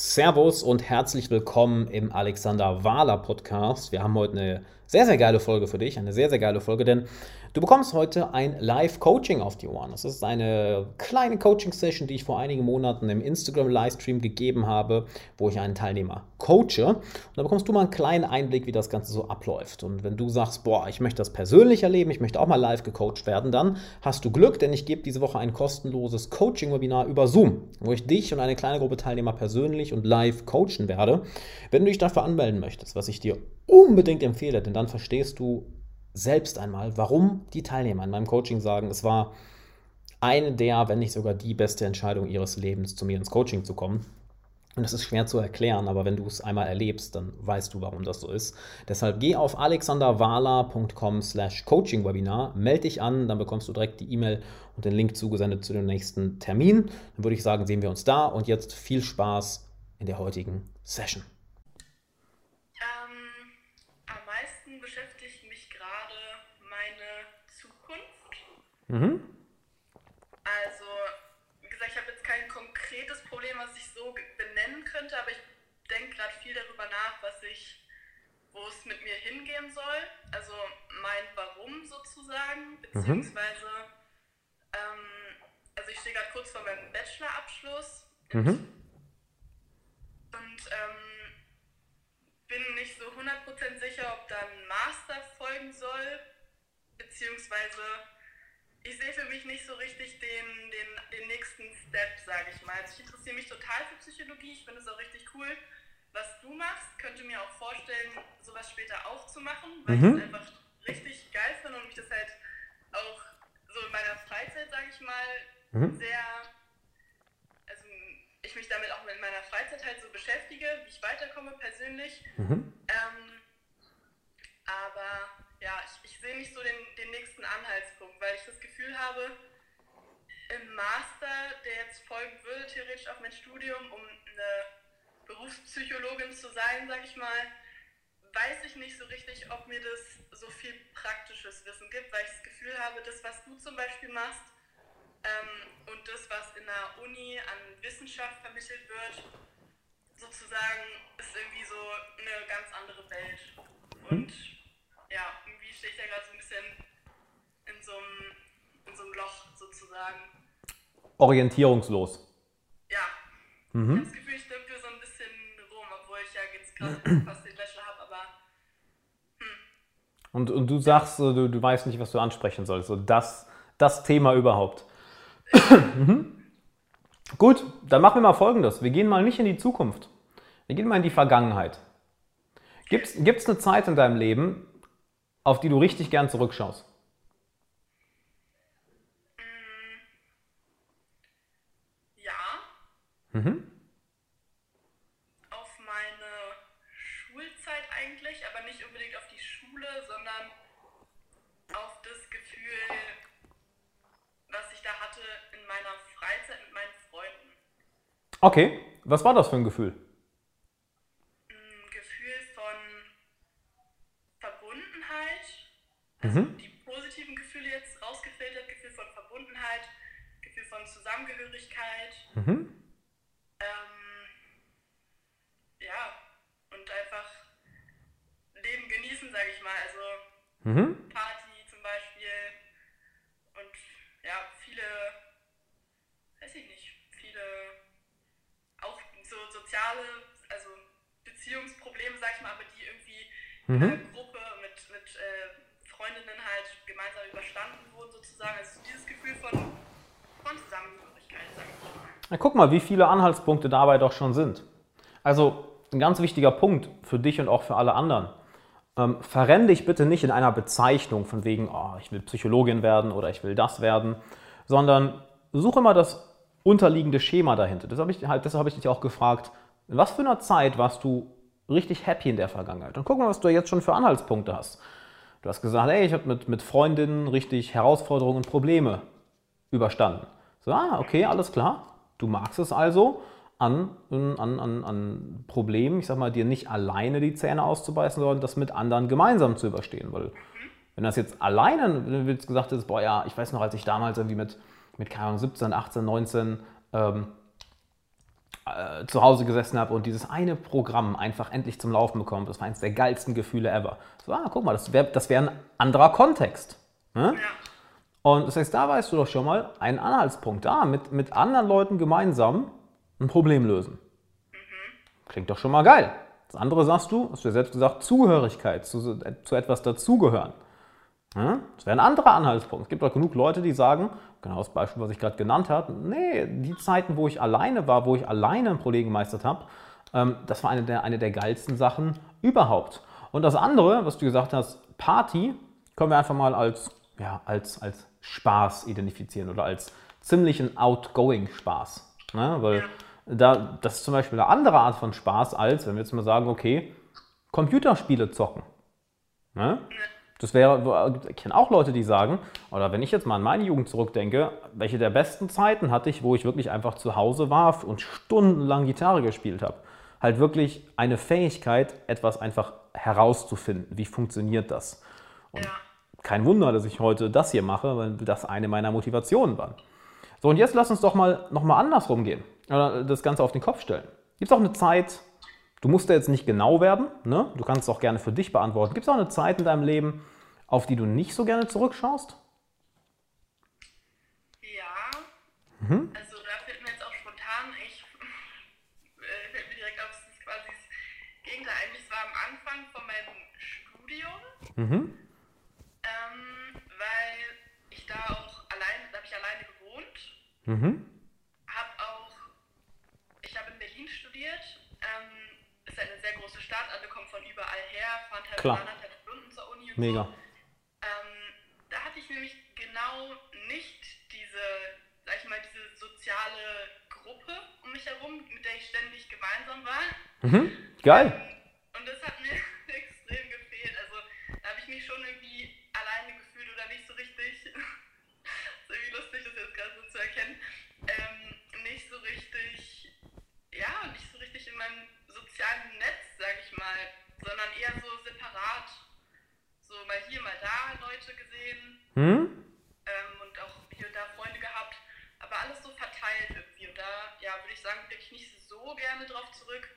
Servus und herzlich willkommen im Alexander Wahler Podcast. Wir haben heute eine sehr, sehr geile Folge für dich, eine sehr, sehr geile Folge, denn du bekommst heute ein Live-Coaching auf die Ohren. Das ist eine kleine Coaching-Session, die ich vor einigen Monaten im Instagram-Livestream gegeben habe, wo ich einen Teilnehmer coache. Und da bekommst du mal einen kleinen Einblick, wie das Ganze so abläuft. Und wenn du sagst, boah, ich möchte das persönlich erleben, ich möchte auch mal live gecoacht werden, dann hast du Glück, denn ich gebe diese Woche ein kostenloses Coaching-Webinar über Zoom, wo ich dich und eine kleine Gruppe Teilnehmer persönlich und live coachen werde. Wenn du dich dafür anmelden möchtest, was ich dir unbedingt empfehle, denn dann verstehst du selbst einmal, warum die Teilnehmer in meinem Coaching sagen, es war eine der, wenn nicht sogar die beste Entscheidung ihres Lebens, zu mir ins Coaching zu kommen. Und das ist schwer zu erklären, aber wenn du es einmal erlebst, dann weißt du, warum das so ist. Deshalb geh auf alexanderwala.com slash coachingwebinar, melde dich an, dann bekommst du direkt die E-Mail und den Link zugesendet zu dem nächsten Termin. Dann würde ich sagen, sehen wir uns da und jetzt viel Spaß in der heutigen Session. Mhm. Also, wie gesagt, ich habe jetzt kein konkretes Problem, was ich so benennen könnte, aber ich denke gerade viel darüber nach, was ich, wo es mit mir hingehen soll. Also mein Warum sozusagen, mhm. beziehungsweise, mhm. ähm, also ich stehe gerade kurz vor meinem Bachelorabschluss mhm. und ähm, bin nicht so 100% sicher, ob da ein Master folgen soll, beziehungsweise ich sehe für mich nicht so richtig den, den, den nächsten Step, sage ich mal. Also ich interessiere mich total für Psychologie, ich finde es auch richtig cool, was du machst. Könnte mir auch vorstellen, sowas später auch zu machen, weil mhm. ich es einfach richtig geil finde und mich das halt auch so in meiner Freizeit, sage ich mal, mhm. sehr, also ich mich damit auch in meiner Freizeit halt so beschäftige, wie ich weiterkomme persönlich. Mhm. Ähm, aber ja, ich, ich sehe nicht so den, den nächsten Anhaltspunkt, weil ich das Gefühl habe, im Master, der jetzt folgen würde, theoretisch auf mein Studium, um eine Berufspsychologin zu sein, sage ich mal, weiß ich nicht so richtig, ob mir das so viel praktisches Wissen gibt, weil ich das Gefühl habe, das, was du zum Beispiel machst ähm, und das, was in der Uni an Wissenschaft vermittelt wird, sozusagen, ist irgendwie so eine ganz andere Welt. Und ja, irgendwie stehe ich da gerade so ein bisschen in so, einem, in so einem Loch sozusagen. Orientierungslos. Ja. Mhm. Ich habe das Gefühl, ich dümpel so ein bisschen rum, obwohl ich ja jetzt gerade fast den Bachelor habe, aber. Hm. Und, und du sagst, du, du weißt nicht, was du ansprechen sollst. So das, das Thema überhaupt. mhm. Gut, dann machen wir mal folgendes. Wir gehen mal nicht in die Zukunft. Wir gehen mal in die Vergangenheit. Gibt es eine Zeit in deinem Leben, auf die du richtig gern zurückschaust? Ja. Mhm. Auf meine Schulzeit eigentlich, aber nicht unbedingt auf die Schule, sondern auf das Gefühl, was ich da hatte in meiner Freizeit mit meinen Freunden. Okay, was war das für ein Gefühl? Also mhm. die positiven Gefühle jetzt rausgefiltert, Gefühl von Verbundenheit, Gefühl von Zusammengehörigkeit. Mhm. Ähm, ja, und einfach Leben genießen, sage ich mal. Also mhm. Party zum Beispiel und ja, viele, weiß ich nicht, viele auch so soziale, also Beziehungsprobleme, sag ich mal, aber die irgendwie mhm. in einer Gruppe mit, mit äh, Freundinnen halt gemeinsam überstanden wurden sozusagen. Also dieses Gefühl von, von Zusammengehörigkeit, sage ich mal. Ja, guck mal, wie viele Anhaltspunkte dabei doch schon sind. Also ein ganz wichtiger Punkt für dich und auch für alle anderen. Ähm, verrenn dich bitte nicht in einer Bezeichnung von wegen, oh, ich will Psychologin werden oder ich will das werden, sondern suche immer das unterliegende Schema dahinter. Das hab ich, halt, deshalb habe ich dich auch gefragt, in was für einer Zeit warst du richtig happy in der Vergangenheit? Und guck mal, was du jetzt schon für Anhaltspunkte hast. Du hast gesagt, hey, ich habe mit, mit Freundinnen richtig Herausforderungen und Probleme überstanden. So, ah, okay, alles klar. Du magst es also, an, an, an, an Problemen, ich sag mal, dir nicht alleine die Zähne auszubeißen, sondern das mit anderen gemeinsam zu überstehen. Weil, wenn das jetzt alleine, wenn du jetzt gesagt hast, boah, ja, ich weiß noch, als ich damals irgendwie mit, mit keine Ahnung, 17, 18, 19 ähm, äh, zu Hause gesessen habe und dieses eine Programm einfach endlich zum Laufen bekommen. Das war eines der geilsten Gefühle ever. So, ah, guck mal, das wäre das wär ein anderer Kontext. Ne? Ja. Und das heißt, da weißt du doch schon mal einen Anhaltspunkt. Da, mit, mit anderen Leuten gemeinsam ein Problem lösen. Klingt doch schon mal geil. Das andere sagst du, hast du ja selbst gesagt, Zugehörigkeit, zu, zu etwas dazugehören. Ja? Das wäre ein anderer Anhaltspunkt. Es gibt auch genug Leute, die sagen, genau das Beispiel, was ich gerade genannt habe, nee, die Zeiten, wo ich alleine war, wo ich alleine ein Problem gemeistert habe, ähm, das war eine der, eine der geilsten Sachen überhaupt. Und das andere, was du gesagt hast, Party, können wir einfach mal als, ja, als, als Spaß identifizieren oder als ziemlichen outgoing Spaß. Ne? Weil da, das ist zum Beispiel eine andere Art von Spaß, als wenn wir jetzt mal sagen, okay, Computerspiele zocken. Ne? Das wäre, ich kenne auch Leute, die sagen, oder wenn ich jetzt mal an meine Jugend zurückdenke, welche der besten Zeiten hatte ich, wo ich wirklich einfach zu Hause war und stundenlang Gitarre gespielt habe. Halt wirklich eine Fähigkeit, etwas einfach herauszufinden. Wie funktioniert das? Und ja. Kein Wunder, dass ich heute das hier mache, weil das eine meiner Motivationen war. So, und jetzt lass uns doch mal nochmal andersrum gehen. Oder das Ganze auf den Kopf stellen. Gibt es auch eine Zeit, Du musst da jetzt nicht genau werden, ne? du kannst es auch gerne für dich beantworten. Gibt es auch eine Zeit in deinem Leben, auf die du nicht so gerne zurückschaust? Ja. Mhm. Also da fällt mir jetzt auch spontan, ich äh, fällt mir direkt auf, es ist quasi das Gegenteil. Eigentlich war am Anfang von meinem Studium, mhm. ähm, weil ich da auch allein, da habe ich alleine Mhm. Klar. Stunden zur Uni und Mega. So. Ähm, da hatte ich nämlich genau nicht diese, sag ich mal, diese soziale Gruppe um mich herum, mit der ich ständig gemeinsam war. Mhm. Geil. Ähm, und das hat mir extrem gefehlt. Also da habe ich mich schon irgendwie alleine gefühlt oder nicht so richtig. ist irgendwie lustig, das jetzt gerade so zu erkennen. Ähm, nicht so richtig, ja, nicht so richtig in meinem sozialen Netz, sag ich mal sondern eher so separat. So mal hier, mal da Leute gesehen. Hm? Ähm, und auch hier und da Freunde gehabt. Aber alles so verteilt irgendwie. Und da, ja, würde ich sagen, blicke ich nicht so gerne drauf zurück.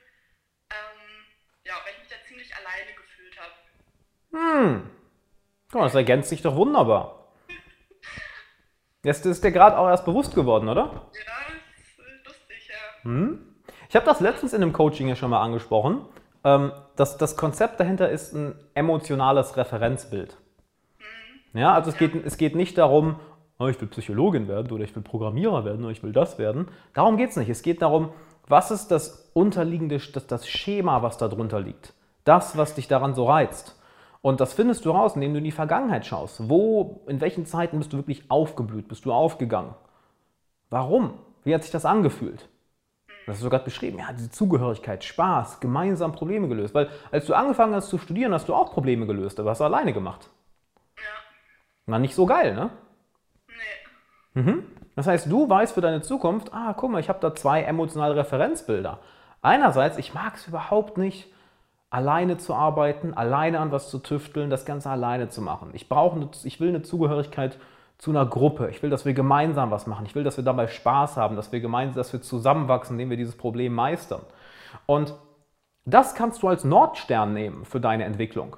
Ähm, ja, weil ich mich da ziemlich alleine gefühlt habe. Hm. Oh, das ergänzt sich doch wunderbar. Jetzt ist dir gerade auch erst bewusst geworden, oder? Ja, ist lustig, ja. Hm? Ich habe das letztens in einem Coaching ja schon mal angesprochen. Ähm, das, das Konzept dahinter ist ein emotionales Referenzbild. Mhm. Ja, also es geht, es geht nicht darum, oh, ich will Psychologin werden oder ich will Programmierer werden oder ich will das werden. Darum geht es nicht. Es geht darum, was ist das unterliegende, das, das Schema, was da drunter liegt. Das, was dich daran so reizt. Und das findest du raus, indem du in die Vergangenheit schaust. Wo, in welchen Zeiten bist du wirklich aufgeblüht, bist du aufgegangen? Warum? Wie hat sich das angefühlt? Das hast du gerade beschrieben. Ja, diese Zugehörigkeit, Spaß, gemeinsam Probleme gelöst. Weil als du angefangen hast zu studieren, hast du auch Probleme gelöst, aber hast du alleine gemacht. Ja. Na, nicht so geil, ne? Nee. Mhm. Das heißt, du weißt für deine Zukunft, ah, guck mal, ich habe da zwei emotionale Referenzbilder. Einerseits, ich mag es überhaupt nicht, alleine zu arbeiten, alleine an was zu tüfteln, das Ganze alleine zu machen. Ich brauche, ich will eine Zugehörigkeit zu einer Gruppe. Ich will, dass wir gemeinsam was machen. Ich will, dass wir dabei Spaß haben, dass wir gemeinsam, dass wir zusammenwachsen, indem wir dieses Problem meistern. Und das kannst du als Nordstern nehmen für deine Entwicklung.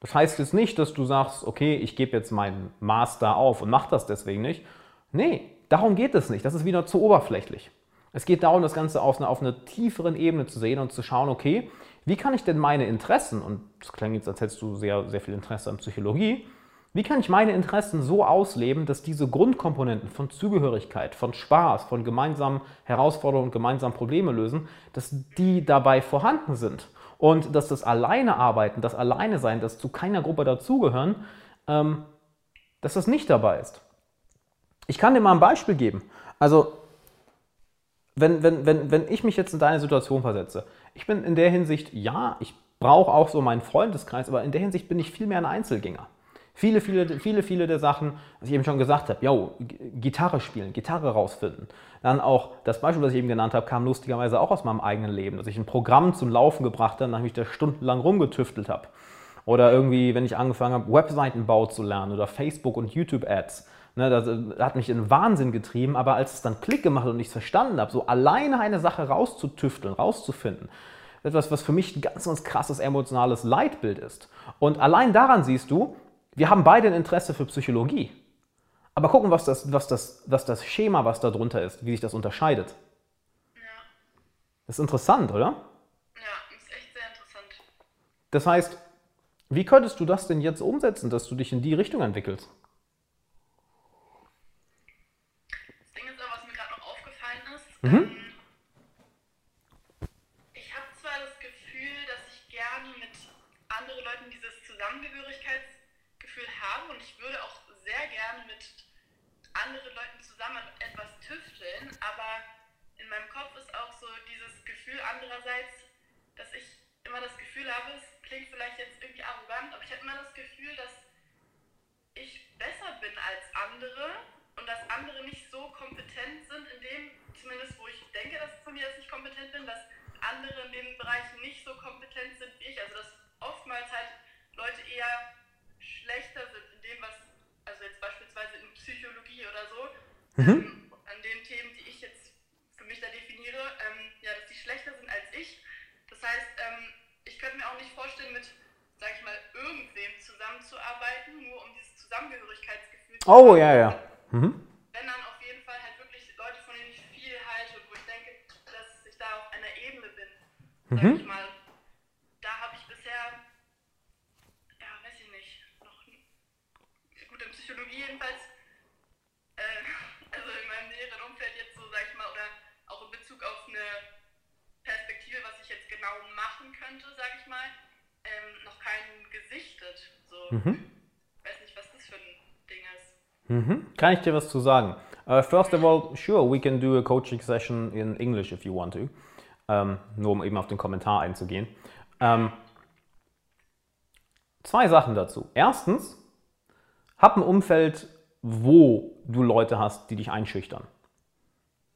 Das heißt jetzt nicht, dass du sagst, okay, ich gebe jetzt meinen Master auf und mache das deswegen nicht. Nee, darum geht es nicht. Das ist wieder zu oberflächlich. Es geht darum, das Ganze auf einer, auf einer tieferen Ebene zu sehen und zu schauen, okay, wie kann ich denn meine Interessen, und das klingt jetzt, als hättest du sehr, sehr viel Interesse an Psychologie, wie kann ich meine Interessen so ausleben, dass diese Grundkomponenten von Zugehörigkeit, von Spaß, von gemeinsamen Herausforderungen, gemeinsamen Probleme lösen, dass die dabei vorhanden sind? Und dass das alleine arbeiten, das alleine sein, das zu keiner Gruppe dazugehören, ähm, dass das nicht dabei ist. Ich kann dir mal ein Beispiel geben. Also, wenn, wenn, wenn, wenn ich mich jetzt in deine Situation versetze, ich bin in der Hinsicht, ja, ich brauche auch so meinen Freundeskreis, aber in der Hinsicht bin ich viel mehr ein Einzelgänger. Viele, viele, viele, viele der Sachen, was ich eben schon gesagt habe, yo, Gitarre spielen, Gitarre rausfinden. Dann auch das Beispiel, was ich eben genannt habe, kam lustigerweise auch aus meinem eigenen Leben, dass ich ein Programm zum Laufen gebracht habe, nachdem ich da stundenlang rumgetüftelt habe. Oder irgendwie, wenn ich angefangen habe, Webseitenbau zu lernen oder Facebook und YouTube-Ads. Ne, das äh, hat mich in Wahnsinn getrieben, aber als es dann Klick gemacht und ich es verstanden habe, so alleine eine Sache rauszutüfteln, rauszufinden, etwas, was für mich ein ganz, ganz krasses emotionales Leitbild ist. Und allein daran siehst du, wir haben beide ein Interesse für Psychologie. Aber gucken, was das, was das, was das Schema, was da drunter ist, wie sich das unterscheidet. Ja. Das ist interessant, oder? Ja, ist echt sehr interessant. Das heißt, wie könntest du das denn jetzt umsetzen, dass du dich in die Richtung entwickelst? Das Ding ist auch, was mir gerade noch aufgefallen ist. Mhm. Ähm, anderen Leuten zusammen etwas tüfteln, aber in meinem Kopf ist auch so dieses Gefühl andererseits, dass ich immer das Gefühl habe, es klingt vielleicht jetzt irgendwie arrogant, aber ich habe immer das Gefühl, dass ich besser bin als andere und dass andere nicht so kompetent sind in dem, zumindest wo ich denke, dass von mir, dass ich kompetent bin, dass andere in den Bereichen nicht so kompetent sind wie ich. Also dass oftmals halt Leute eher schlechter sind in dem, was also jetzt beispielsweise in Psychologie oder so, mhm. ähm, an den Themen, die ich jetzt für mich da definiere, ähm, ja, dass die schlechter sind als ich. Das heißt, ähm, ich könnte mir auch nicht vorstellen, mit, sag ich mal, irgendwem zusammenzuarbeiten, nur um dieses Zusammengehörigkeitsgefühl zu haben. Oh, ja, ja. Mhm. Wenn dann auf jeden Fall halt wirklich Leute, von denen ich viel halte und wo ich denke, dass ich da auf einer Ebene bin, sag mhm. ich mal, Psychologie jedenfalls, äh, also in meinem näheren Umfeld jetzt so, sag ich mal, oder auch in Bezug auf eine Perspektive, was ich jetzt genau machen könnte, sag ich mal, ähm, noch keinen gesichtet. So, mhm. weiß nicht, was das für ein Ding ist. Mhm. Kann ich dir was zu sagen? Uh, first of all, sure, we can do a coaching session in English if you want to. Um, nur um eben auf den Kommentar einzugehen. Um, zwei Sachen dazu. Erstens, hab ein Umfeld, wo du Leute hast, die dich einschüchtern.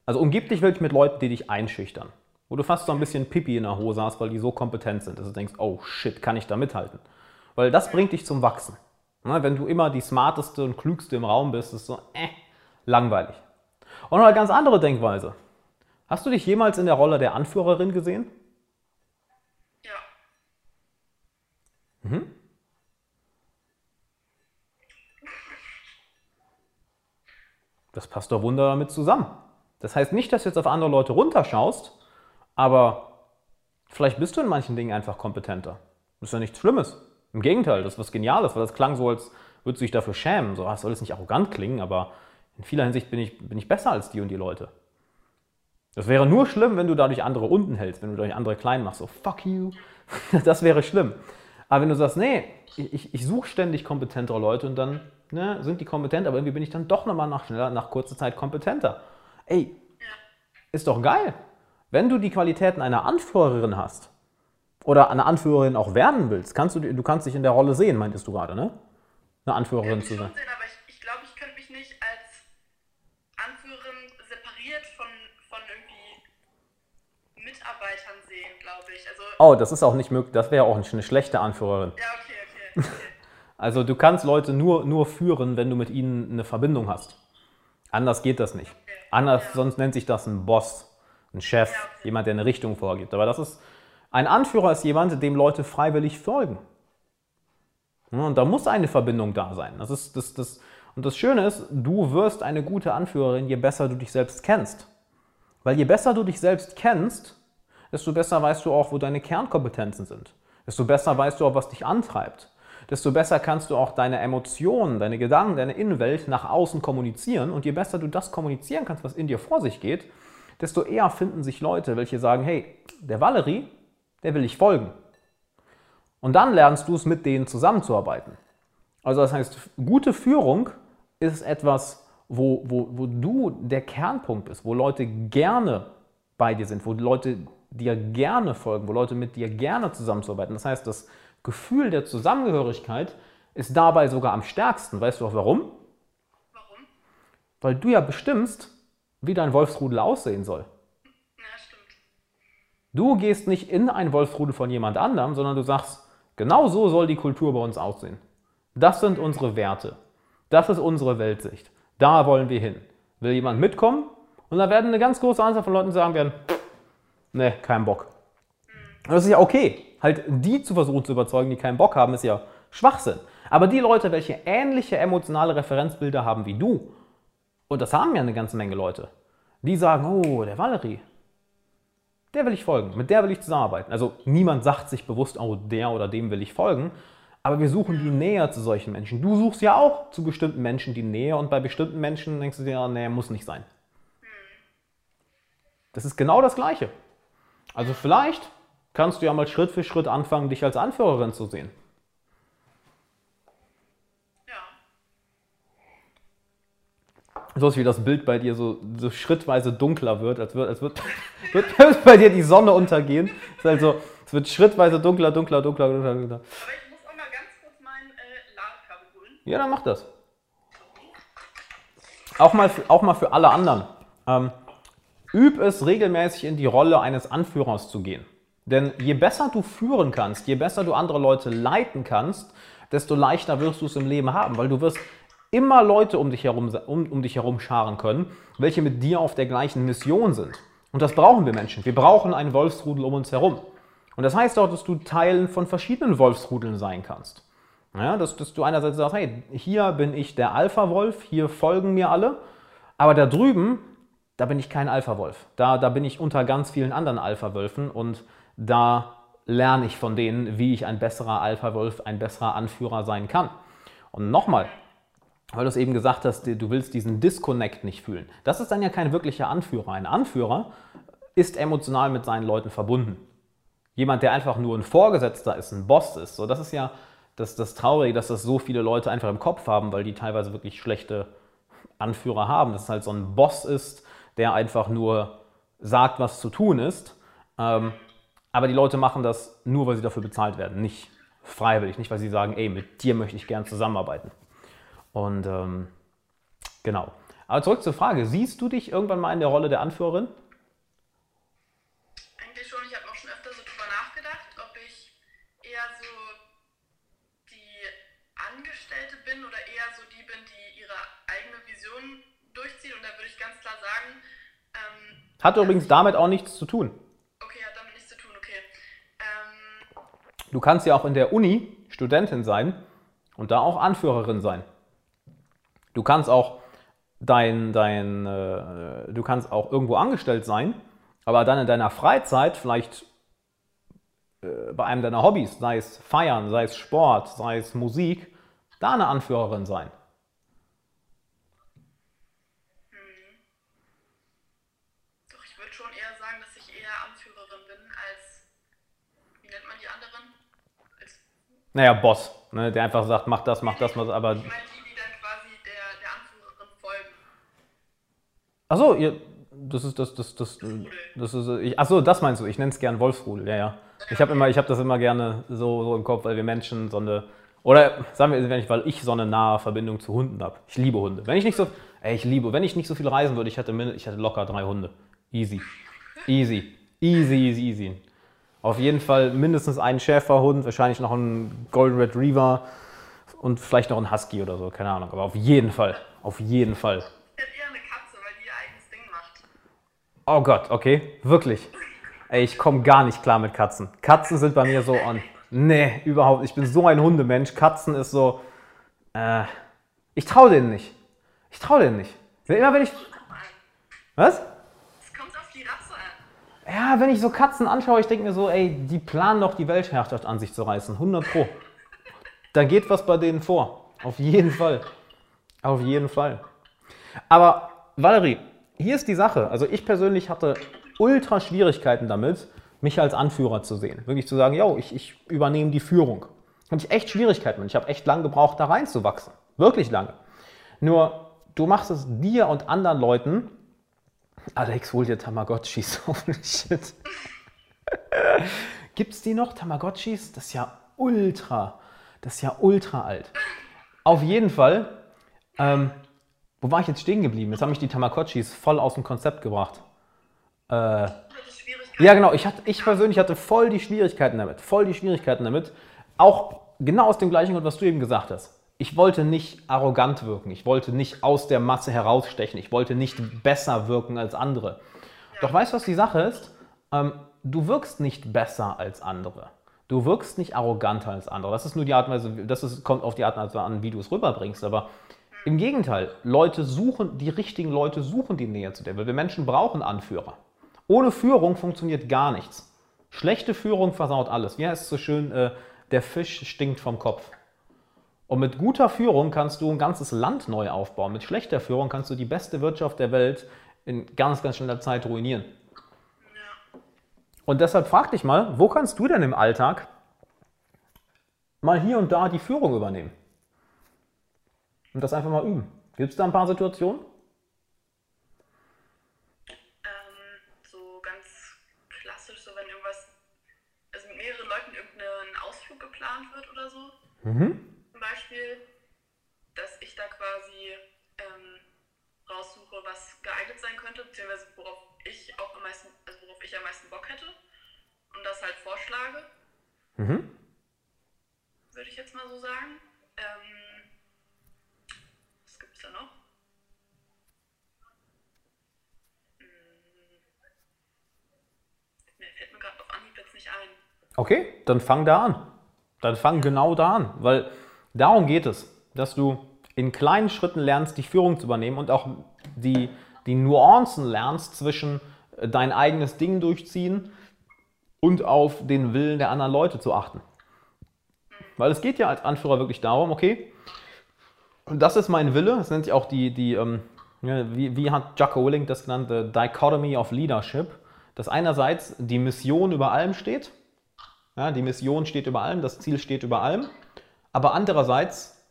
Also umgib dich wirklich mit Leuten, die dich einschüchtern. Wo du fast so ein bisschen Pipi in der Hose hast, weil die so kompetent sind, dass du denkst, oh shit, kann ich da mithalten? Weil das bringt dich zum Wachsen. wenn du immer die smarteste und klügste im Raum bist, ist so, äh, langweilig. Und noch eine ganz andere Denkweise. Hast du dich jemals in der Rolle der Anführerin gesehen? Ja. Mhm. Das passt doch wunderbar damit zusammen. Das heißt nicht, dass du jetzt auf andere Leute runterschaust, aber vielleicht bist du in manchen Dingen einfach kompetenter. Das ist ja nichts Schlimmes. Im Gegenteil, das ist was Geniales, weil das klang so, als würdest du dich dafür schämen. So, das soll jetzt nicht arrogant klingen, aber in vieler Hinsicht bin ich, bin ich besser als die und die Leute. Das wäre nur schlimm, wenn du dadurch andere unten hältst, wenn du dadurch andere klein machst. So, fuck you. Das wäre schlimm. Aber wenn du sagst, nee, ich, ich suche ständig kompetentere Leute und dann ne, sind die kompetent, aber irgendwie bin ich dann doch nochmal nach, schneller, nach kurzer Zeit kompetenter. Ey, ist doch geil. Wenn du die Qualitäten einer Anführerin hast oder eine Anführerin auch werden willst, kannst du, du kannst dich in der Rolle sehen, meintest du gerade, ne? Eine Anführerin zu sein. Sehen, aber ich, ich glaube, ich könnte mich nicht als Anführerin separiert von, von irgendwie Mitarbeitern sehen, glaube ich. Also, oh, das ist auch nicht möglich. Das wäre auch eine schlechte Anführerin. Ja, okay, okay. okay. Also du kannst Leute nur, nur führen, wenn du mit ihnen eine Verbindung hast. Anders geht das nicht. Anders, ja. sonst nennt sich das ein Boss, ein Chef, ja. jemand, der eine Richtung vorgibt. Aber das ist, ein Anführer ist jemand, dem Leute freiwillig folgen. Und da muss eine Verbindung da sein. Das ist, das, das, und das Schöne ist, du wirst eine gute Anführerin, je besser du dich selbst kennst. Weil je besser du dich selbst kennst, desto besser weißt du auch, wo deine Kernkompetenzen sind. Desto besser weißt du auch, was dich antreibt desto besser kannst du auch deine Emotionen, deine Gedanken, deine Innenwelt nach außen kommunizieren. Und je besser du das kommunizieren kannst, was in dir vor sich geht, desto eher finden sich Leute, welche sagen, hey, der Valerie, der will ich folgen. Und dann lernst du es, mit denen zusammenzuarbeiten. Also das heißt, gute Führung ist etwas, wo, wo, wo du der Kernpunkt bist, wo Leute gerne bei dir sind, wo Leute dir gerne folgen, wo Leute mit dir gerne zusammenzuarbeiten. Das heißt, das Gefühl der Zusammengehörigkeit ist dabei sogar am stärksten. Weißt du auch warum? Warum? Weil du ja bestimmst, wie dein Wolfsrudel aussehen soll. Du gehst nicht in ein Wolfsrudel von jemand anderem, sondern du sagst, genau so soll die Kultur bei uns aussehen. Das sind unsere Werte. Das ist unsere Weltsicht. Da wollen wir hin. Will jemand mitkommen? Und da werden eine ganz große Anzahl von Leuten sagen werden, ne, kein Bock. Das ist ja okay. Halt die zu versuchen zu überzeugen, die keinen Bock haben, ist ja Schwachsinn. Aber die Leute, welche ähnliche emotionale Referenzbilder haben wie du, und das haben ja eine ganze Menge Leute, die sagen, oh, der Valerie, der will ich folgen, mit der will ich zusammenarbeiten. Also niemand sagt sich bewusst, oh, der oder dem will ich folgen, aber wir suchen die Nähe zu solchen Menschen. Du suchst ja auch zu bestimmten Menschen die Nähe und bei bestimmten Menschen denkst du dir, nee, muss nicht sein. Das ist genau das Gleiche. Also vielleicht kannst du ja mal Schritt für Schritt anfangen, dich als Anführerin zu sehen. So ist wie das Bild bei dir so, so schrittweise dunkler wird, als wird, als wird, wird bei dir die Sonne untergehen. Es, also, es wird schrittweise dunkler, dunkler, dunkler, dunkler, dunkler. Aber ich muss auch mal ganz kurz mein äh, Ladekabel holen. Ja, dann mach das. Auch mal für, auch mal für alle anderen. Ähm, üb es regelmäßig in die Rolle eines Anführers zu gehen. Denn je besser du führen kannst, je besser du andere Leute leiten kannst, desto leichter wirst du es im Leben haben, weil du wirst immer Leute um dich herum, um, um dich herum scharen können, welche mit dir auf der gleichen Mission sind. Und das brauchen wir Menschen. Wir brauchen einen Wolfsrudel um uns herum. Und das heißt auch, dass du Teilen von verschiedenen Wolfsrudeln sein kannst. Ja, dass, dass du einerseits sagst, hey, hier bin ich der Alpha-Wolf, hier folgen mir alle, aber da drüben, da bin ich kein Alpha-Wolf. Da, da bin ich unter ganz vielen anderen Alpha-Wölfen und da lerne ich von denen, wie ich ein besserer Alpha-Wolf, ein besserer Anführer sein kann. Und nochmal, weil du es eben gesagt hast, du willst diesen Disconnect nicht fühlen. Das ist dann ja kein wirklicher Anführer. Ein Anführer ist emotional mit seinen Leuten verbunden. Jemand, der einfach nur ein Vorgesetzter ist, ein Boss ist. So, das ist ja das, das Traurige, dass das so viele Leute einfach im Kopf haben, weil die teilweise wirklich schlechte Anführer haben. Dass es halt so ein Boss ist, der einfach nur sagt, was zu tun ist. Ähm, aber die Leute machen das nur, weil sie dafür bezahlt werden, nicht freiwillig, nicht weil sie sagen, ey, mit dir möchte ich gern zusammenarbeiten. Und ähm, genau. Aber zurück zur Frage, siehst du dich irgendwann mal in der Rolle der Anführerin? Eigentlich schon, ich habe auch schon öfter so drüber nachgedacht, ob ich eher so die Angestellte bin oder eher so die bin, die ihre eigene Vision durchzieht. Und da würde ich ganz klar sagen. Ähm, hat übrigens damit auch nichts zu tun. Okay, hat damit nichts zu tun, okay. Ähm, du kannst ja auch in der Uni Studentin sein und da auch Anführerin sein. Du kannst auch dein, dein äh, du kannst auch irgendwo angestellt sein, aber dann in deiner Freizeit vielleicht äh, bei einem deiner Hobbys, sei es Feiern, sei es Sport, sei es Musik, da eine Anführerin sein. Doch, ich würde schon eher sagen, dass ich eher Anführerin bin als, wie nennt man die anderen? Als, Naja, Boss, ne, der einfach sagt, mach das, mach das, mach das, aber ich meine die, die dann quasi der, der Anführerin folgen. Achso, ihr, das ist das, das, das, das ist, ich, achso, das meinst du, ich nenne es gern Wolfsrudel, ja, ja. Ich habe immer, ich habe das immer gerne so, so im Kopf, weil wir Menschen so eine, oder sagen wir, wenn ich, weil ich so eine nahe Verbindung zu Hunden habe. Ich liebe Hunde. Wenn ich nicht so, ey, ich liebe, wenn ich nicht so viel reisen würde, ich hätte, ich hätte locker drei Hunde. Easy. Easy. Easy, easy, easy. Auf jeden Fall mindestens einen Schäferhund, wahrscheinlich noch einen Golden Retriever und vielleicht noch einen Husky oder so, keine Ahnung. Aber auf jeden Fall, auf jeden Fall. Oh Gott, okay, wirklich. Ey, ich komme gar nicht klar mit Katzen. Katzen sind bei mir so on. Nee, überhaupt. Ich bin so ein Hundemensch. Katzen ist so. Äh, ich traue denen nicht. Ich traue denen nicht. Immer wenn ich. Was? es kommt auf die Rasse an. Ja, wenn ich so Katzen anschaue, ich denke mir so, ey, die planen doch die Weltherrschaft an sich zu reißen. 100 Pro. Da geht was bei denen vor. Auf jeden Fall. Auf jeden Fall. Aber Valerie, hier ist die Sache. Also ich persönlich hatte ultra Schwierigkeiten damit, mich als Anführer zu sehen. Wirklich zu sagen, yo, ich, ich übernehme die Führung. Hatte ich echt Schwierigkeiten mit. Ich habe echt lange gebraucht, da reinzuwachsen. Wirklich lange. Nur, du machst es dir und anderen Leuten. Alex, hol dir Tamagotchis. Holy shit. Gibt's die noch, Tamagotchis? Das ist ja ultra. Das ist ja ultra alt. Auf jeden Fall. Ähm, wo war ich jetzt stehen geblieben? Jetzt haben mich die Tamagotchis voll aus dem Konzept gebracht. Äh, ja, genau. Ich, hatte, ich persönlich hatte voll die Schwierigkeiten damit. Voll die Schwierigkeiten damit. Auch genau aus dem gleichen Grund, was du eben gesagt hast. ich wollte nicht arrogant wirken, ich wollte nicht aus der Masse herausstechen, ich wollte nicht besser wirken als andere. Doch weißt du, was die Sache ist? Ähm, du wirkst nicht besser als andere. Du wirkst nicht arroganter als andere. Das ist nur die Art und Weise, das ist, kommt auf die Art und Weise an, wie du es rüberbringst. Aber im Gegenteil, Leute suchen, die richtigen Leute suchen die Nähe zu dir, weil wir Menschen brauchen Anführer. Ohne Führung funktioniert gar nichts. Schlechte Führung versaut alles. Wie heißt es so schön, äh, der Fisch stinkt vom Kopf. Und mit guter Führung kannst du ein ganzes Land neu aufbauen. Mit schlechter Führung kannst du die beste Wirtschaft der Welt in ganz, ganz schneller Zeit ruinieren. Und deshalb frag dich mal, wo kannst du denn im Alltag mal hier und da die Führung übernehmen? Und das einfach mal üben. Gibt es da ein paar Situationen? Ähm, so ganz klassisch, so wenn irgendwas, also mit mehreren Leuten irgendein Ausflug geplant wird oder so. Mhm. Zum Beispiel, dass ich da quasi ähm, raussuche, was geeignet sein könnte, beziehungsweise worauf ich auch am meisten, also worauf ich am meisten Bock hätte und das halt vorschlage. Mhm. Würde ich jetzt mal so sagen. Ähm, da noch? Hm, mir fällt mir gerade auf Anhieb jetzt nicht ein. Okay, dann fang da an. Dann fang genau da an, weil darum geht es, dass du in kleinen Schritten lernst, die Führung zu übernehmen und auch die, die Nuancen lernst zwischen äh, dein eigenes Ding durchziehen und auf den Willen der anderen Leute zu achten. Weil es geht ja als Anführer wirklich darum, okay, das ist mein Wille, das nennt sich auch die, die ähm, wie, wie hat Jocko Willing das genannt, the Dichotomy of Leadership, dass einerseits die Mission über allem steht, ja, die Mission steht über allem, das Ziel steht über allem, aber andererseits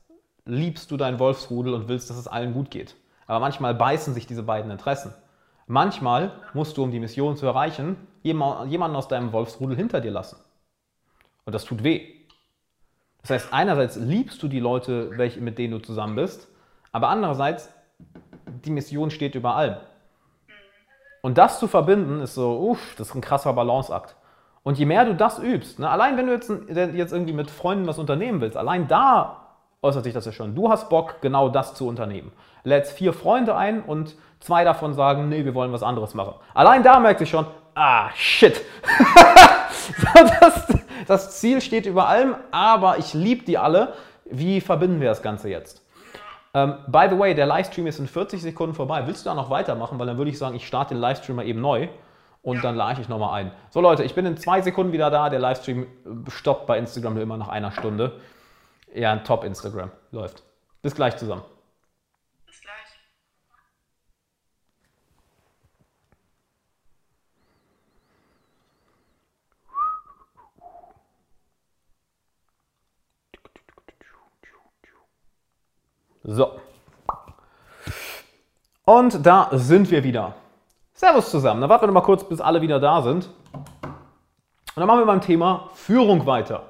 liebst du deinen Wolfsrudel und willst, dass es allen gut geht. Aber manchmal beißen sich diese beiden Interessen. Manchmal musst du, um die Mission zu erreichen, jemanden aus deinem Wolfsrudel hinter dir lassen. Und das tut weh. Das heißt, einerseits liebst du die Leute, mit denen du zusammen bist, aber andererseits, die Mission steht über allem. Und das zu verbinden, ist so, uff, das ist ein krasser Balanceakt. Und je mehr du das übst, ne, allein wenn du jetzt, jetzt irgendwie mit Freunden was unternehmen willst, allein da äußert sich das ja schon. Du hast Bock, genau das zu unternehmen. Lädst vier Freunde ein und zwei davon sagen, nee, wir wollen was anderes machen. Allein da merkt sich schon, ah, shit. das, das, Ziel steht über allem, aber ich liebe die alle. Wie verbinden wir das Ganze jetzt? Ähm, by the way, der Livestream ist in 40 Sekunden vorbei. Willst du da noch weitermachen? Weil dann würde ich sagen, ich starte den Livestream mal eben neu und dann lade ich nochmal ein. So Leute, ich bin in zwei Sekunden wieder da. Der Livestream stoppt bei Instagram nur immer nach einer Stunde. Ja, ein Top-Instagram. Läuft. Bis gleich zusammen. So. Und da sind wir wieder. Servus zusammen. Dann warten wir noch mal kurz, bis alle wieder da sind. Und dann machen wir beim Thema Führung weiter.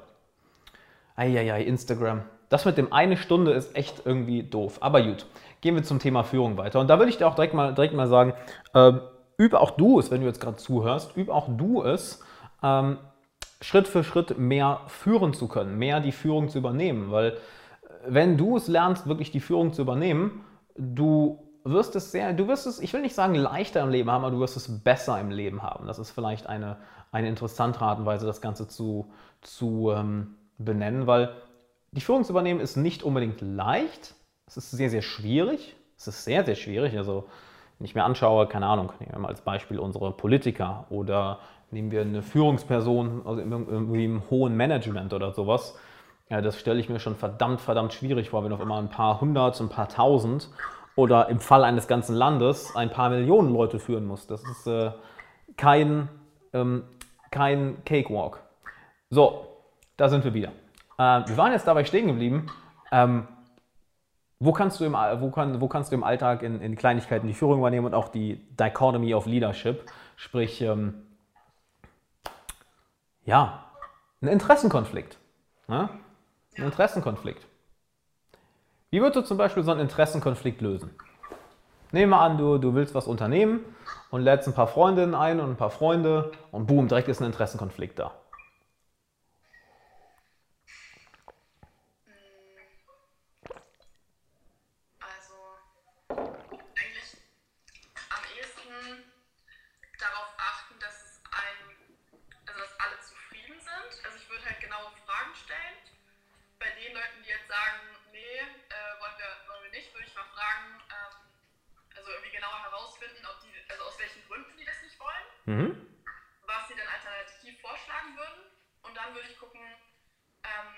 Eieiei, Instagram. Das mit dem eine Stunde ist echt irgendwie doof. Aber gut, gehen wir zum Thema Führung weiter. Und da würde ich dir auch direkt mal, direkt mal sagen, ähm, übe auch du es, wenn du jetzt gerade zuhörst, übe auch du es, ähm, Schritt für Schritt mehr führen zu können, mehr die Führung zu übernehmen. Weil wenn du es lernst, wirklich die Führung zu übernehmen, du wirst es sehr, du wirst es, ich will nicht sagen leichter im Leben haben, aber du wirst es besser im Leben haben. Das ist vielleicht eine, eine interessante Art und Weise, das Ganze zu, zu ähm, benennen, weil die Führung zu übernehmen ist nicht unbedingt leicht. Es ist sehr, sehr schwierig. Es ist sehr, sehr schwierig. Also, wenn ich mir anschaue, keine Ahnung, nehmen wir mal als Beispiel unsere Politiker oder nehmen wir eine Führungsperson also irgendwie im hohen Management oder sowas. Ja, das stelle ich mir schon verdammt, verdammt schwierig vor, wenn auf immer ein paar hundert, ein paar tausend oder im Fall eines ganzen Landes ein paar Millionen Leute führen muss. Das ist äh, kein, ähm, kein Cakewalk. So, da sind wir wieder. Äh, wir waren jetzt dabei stehen geblieben. Ähm, wo kannst, du im, wo, kann, wo kannst du im Alltag in, in, Kleinigkeiten die Führung übernehmen und auch die Dichotomy of Leadership, sprich, ähm, ja, ein Interessenkonflikt. Ne? Ein Interessenkonflikt. Wie würdest du zum Beispiel so einen Interessenkonflikt lösen? Nehmen wir an, du, du willst was unternehmen und lädst ein paar Freundinnen ein und ein paar Freunde und boom, direkt ist ein Interessenkonflikt da. mhm. was sie dann alternativ vorschlagen würden. Und dann würde ich gucken, ähm,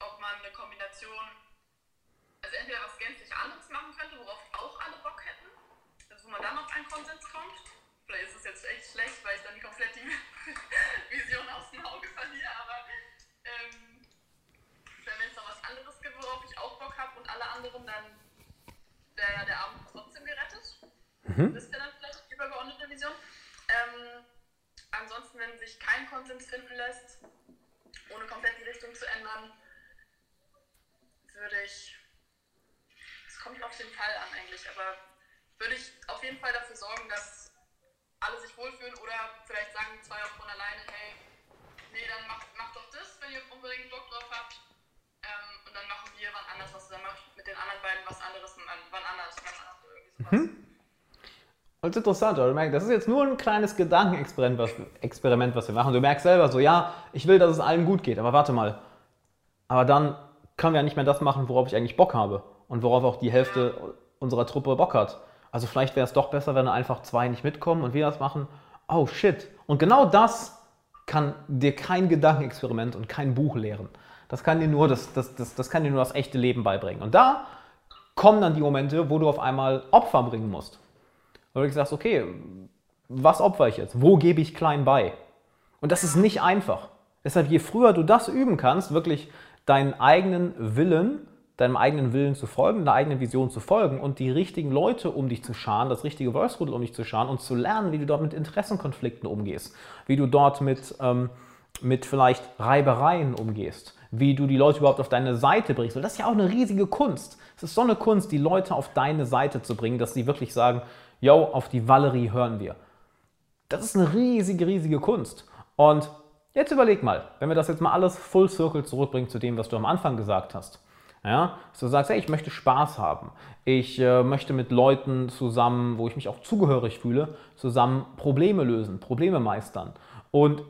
ob man eine Kombination, also entweder was gänzlich anderes machen könnte, worauf auch alle Bock hätten, also wo man dann auf einen Konsens kommt. Vielleicht ist es jetzt echt schlecht, weil ich dann komplett die Vision aus dem Auge verliere, aber ähm, wenn es noch was anderes gibt, worauf ich auch Bock habe und alle anderen, dann wäre ja der Abend trotzdem gerettet. Mhm. Das wäre dann vielleicht die übergeordnete Vision. Ähm, ansonsten, wenn sich kein Konsens finden lässt, ohne komplett die Richtung zu ändern, würde ich, es kommt auf den Fall an eigentlich, aber würde ich auf jeden Fall dafür sorgen, dass alle sich wohlfühlen oder vielleicht sagen zwei auch von alleine, hey, nee, dann macht, macht doch das, wenn ihr unbedingt Bock drauf habt. Ähm, und dann machen wir wann anders was. Dann mache ich mit den anderen beiden was anderes, wann anders, wann anders oder irgendwie sowas. Mhm. Das ist interessant, oder? Du merkst, das ist jetzt nur ein kleines Gedankenexperiment, was, Experiment, was wir machen. Du merkst selber so, ja, ich will, dass es allen gut geht, aber warte mal. Aber dann können wir ja nicht mehr das machen, worauf ich eigentlich Bock habe und worauf auch die Hälfte unserer Truppe Bock hat. Also vielleicht wäre es doch besser, wenn einfach zwei nicht mitkommen und wir das machen. Oh shit. Und genau das kann dir kein Gedankenexperiment und kein Buch lehren. Das kann dir nur das, das, das, das, kann dir nur das echte Leben beibringen. Und da kommen dann die Momente, wo du auf einmal Opfer bringen musst. Wo du sagst, okay, was opfer ich jetzt? Wo gebe ich klein bei? Und das ist nicht einfach. Deshalb, je früher du das üben kannst, wirklich deinen eigenen Willen, deinem eigenen Willen zu folgen, deiner eigenen Vision zu folgen und die richtigen Leute um dich zu scharen, das richtige Wolfsrudel um dich zu scharen und zu lernen, wie du dort mit Interessenkonflikten umgehst, wie du dort mit, ähm, mit vielleicht Reibereien umgehst, wie du die Leute überhaupt auf deine Seite bringst. Weil das ist ja auch eine riesige Kunst. Es ist so eine Kunst, die Leute auf deine Seite zu bringen, dass sie wirklich sagen, yo, auf die Valerie hören wir. Das ist eine riesige, riesige Kunst. Und jetzt überleg mal, wenn wir das jetzt mal alles full circle zurückbringen zu dem, was du am Anfang gesagt hast. Ja, dass du sagst, hey, ich möchte Spaß haben. Ich äh, möchte mit Leuten zusammen, wo ich mich auch zugehörig fühle, zusammen Probleme lösen, Probleme meistern. Und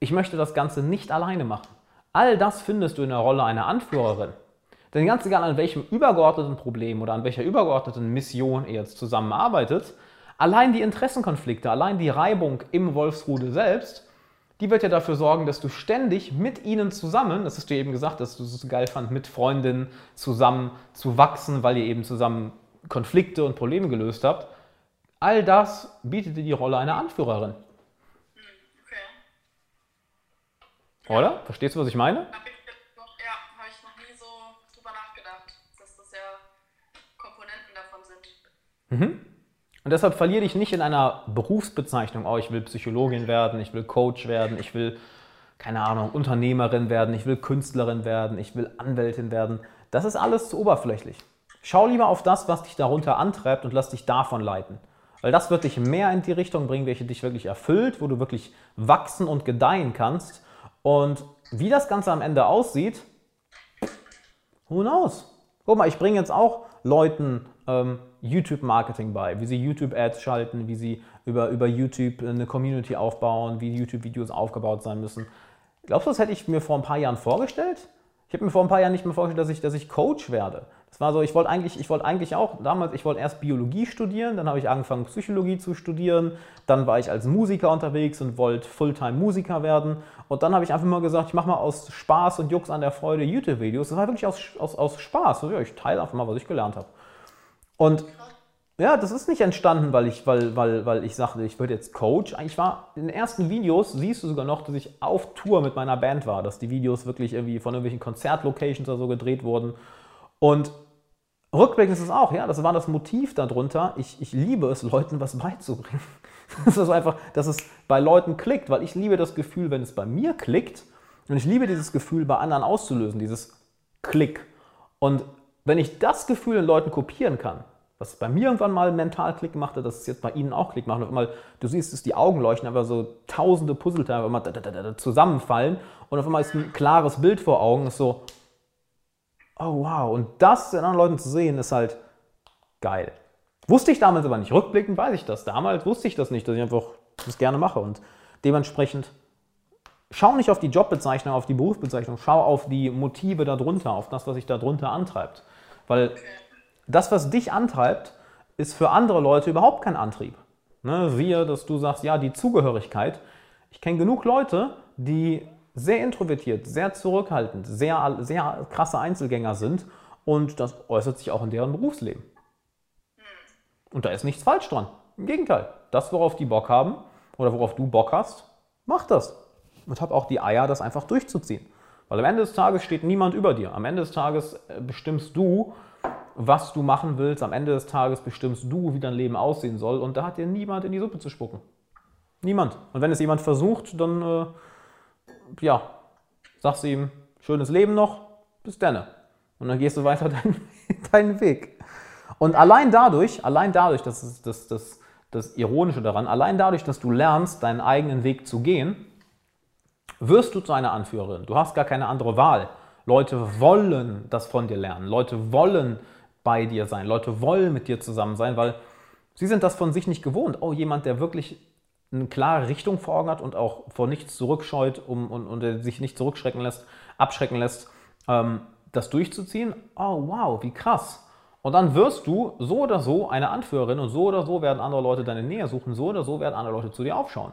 ich möchte das Ganze nicht alleine machen. All das findest du in der Rolle einer Anführerin. Denn ganz egal, an welchem übergeordneten Problem oder an welcher übergeordneten Mission ihr jetzt zusammenarbeitet, allein die Interessenkonflikte, allein die Reibung im Wolfsrudel selbst, die wird ja dafür sorgen, dass du ständig mit ihnen zusammen, das hast du eben gesagt, dass du es geil fand, mit Freundinnen zusammen zu wachsen, weil ihr eben zusammen Konflikte und Probleme gelöst habt. All das bietet dir die Rolle einer Anführerin. Oder? Verstehst du, was ich meine? Mhm. Und deshalb verliere dich nicht in einer Berufsbezeichnung, oh, ich will Psychologin werden, ich will Coach werden, ich will, keine Ahnung, Unternehmerin werden, ich will Künstlerin werden, ich will Anwältin werden. Das ist alles zu oberflächlich. Schau lieber auf das, was dich darunter antreibt und lass dich davon leiten. Weil das wird dich mehr in die Richtung bringen, welche dich wirklich erfüllt, wo du wirklich wachsen und gedeihen kannst und wie das Ganze am Ende aussieht, who knows? Guck mal, ich bringe jetzt auch Leuten YouTube-Marketing bei, wie sie YouTube-Ads schalten, wie sie über, über YouTube eine Community aufbauen, wie YouTube-Videos aufgebaut sein müssen. Glaubst du, das hätte ich mir vor ein paar Jahren vorgestellt? Ich habe mir vor ein paar Jahren nicht mehr vorgestellt, dass ich, dass ich Coach werde. Das war so, ich wollte eigentlich, ich wollte eigentlich auch damals, ich wollte erst Biologie studieren, dann habe ich angefangen Psychologie zu studieren, dann war ich als Musiker unterwegs und wollte Fulltime Musiker werden und dann habe ich einfach mal gesagt, ich mache mal aus Spaß und Jux an der Freude YouTube-Videos. Das war wirklich aus, aus, aus Spaß. Ich teile einfach mal, was ich gelernt habe. Und ja, das ist nicht entstanden, weil ich, weil, weil, weil ich sagte, ich würde jetzt Coach. Eigentlich war in den ersten Videos, siehst du sogar noch, dass ich auf Tour mit meiner Band war, dass die Videos wirklich irgendwie von irgendwelchen Konzertlocations oder so gedreht wurden. Und rückblickend ist es auch, ja, das war das Motiv darunter. Ich, ich liebe es, Leuten was beizubringen. Das ist einfach, dass es bei Leuten klickt, weil ich liebe das Gefühl, wenn es bei mir klickt. Und ich liebe dieses Gefühl, bei anderen auszulösen, dieses Klick. Und wenn ich das Gefühl in Leuten kopieren kann, was bei mir irgendwann mal mental Klick machte, dass es jetzt bei Ihnen auch Klick macht. Einmal, du siehst es, die Augen leuchten, aber so tausende Puzzleteile immer zusammenfallen und auf einmal ist ein klares Bild vor Augen, ist so, oh wow. Und das in anderen Leuten zu sehen, ist halt geil. Wusste ich damals aber nicht. Rückblickend weiß ich das. Damals wusste ich das nicht, dass ich einfach das gerne mache. Und dementsprechend schau nicht auf die Jobbezeichnung, auf die Berufsbezeichnung, schau auf die Motive darunter, auf das, was sich darunter antreibt. Weil das, was dich antreibt, ist für andere Leute überhaupt kein Antrieb. Ne? Siehe, dass du sagst, ja, die Zugehörigkeit. Ich kenne genug Leute, die sehr introvertiert, sehr zurückhaltend, sehr, sehr krasse Einzelgänger sind und das äußert sich auch in deren Berufsleben. Und da ist nichts falsch dran. Im Gegenteil, das, worauf die Bock haben oder worauf du Bock hast, mach das. Und hab auch die Eier, das einfach durchzuziehen. Weil am Ende des Tages steht niemand über dir. Am Ende des Tages äh, bestimmst du, was du machen willst. Am Ende des Tages bestimmst du, wie dein Leben aussehen soll. Und da hat dir niemand in die Suppe zu spucken. Niemand. Und wenn es jemand versucht, dann, äh, ja, sagst du ihm, schönes Leben noch, bis dann. Und dann gehst du weiter deinen, deinen Weg. Und allein dadurch, allein dadurch, das ist das, das, das Ironische daran, allein dadurch, dass du lernst, deinen eigenen Weg zu gehen, wirst du zu einer Anführerin. Du hast gar keine andere Wahl. Leute wollen das von dir lernen. Leute wollen bei dir sein. Leute wollen mit dir zusammen sein, weil sie sind das von sich nicht gewohnt. Oh, jemand, der wirklich eine klare Richtung vor Augen hat und auch vor nichts zurückscheut um, und, und sich nicht zurückschrecken lässt, abschrecken lässt, ähm, das durchzuziehen. Oh, wow, wie krass. Und dann wirst du so oder so eine Anführerin und so oder so werden andere Leute deine Nähe suchen, so oder so werden andere Leute zu dir aufschauen.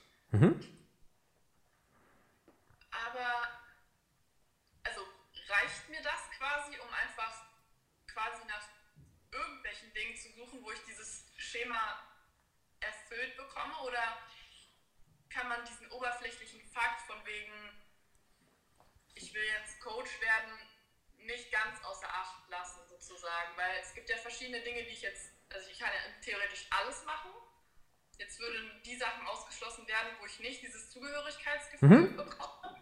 Mhm. Aber, also reicht mir das quasi, um einfach quasi nach irgendwelchen Dingen zu suchen, wo ich dieses Schema erfüllt bekomme? Oder kann man diesen oberflächlichen Fakt von wegen, ich will jetzt Coach werden, nicht ganz außer Acht lassen, sozusagen? Weil es gibt ja verschiedene Dinge, die ich jetzt, also ich kann ja theoretisch alles machen Jetzt würden die Sachen ausgeschlossen werden, wo ich nicht dieses Zugehörigkeitsgefühl mhm. bekomme.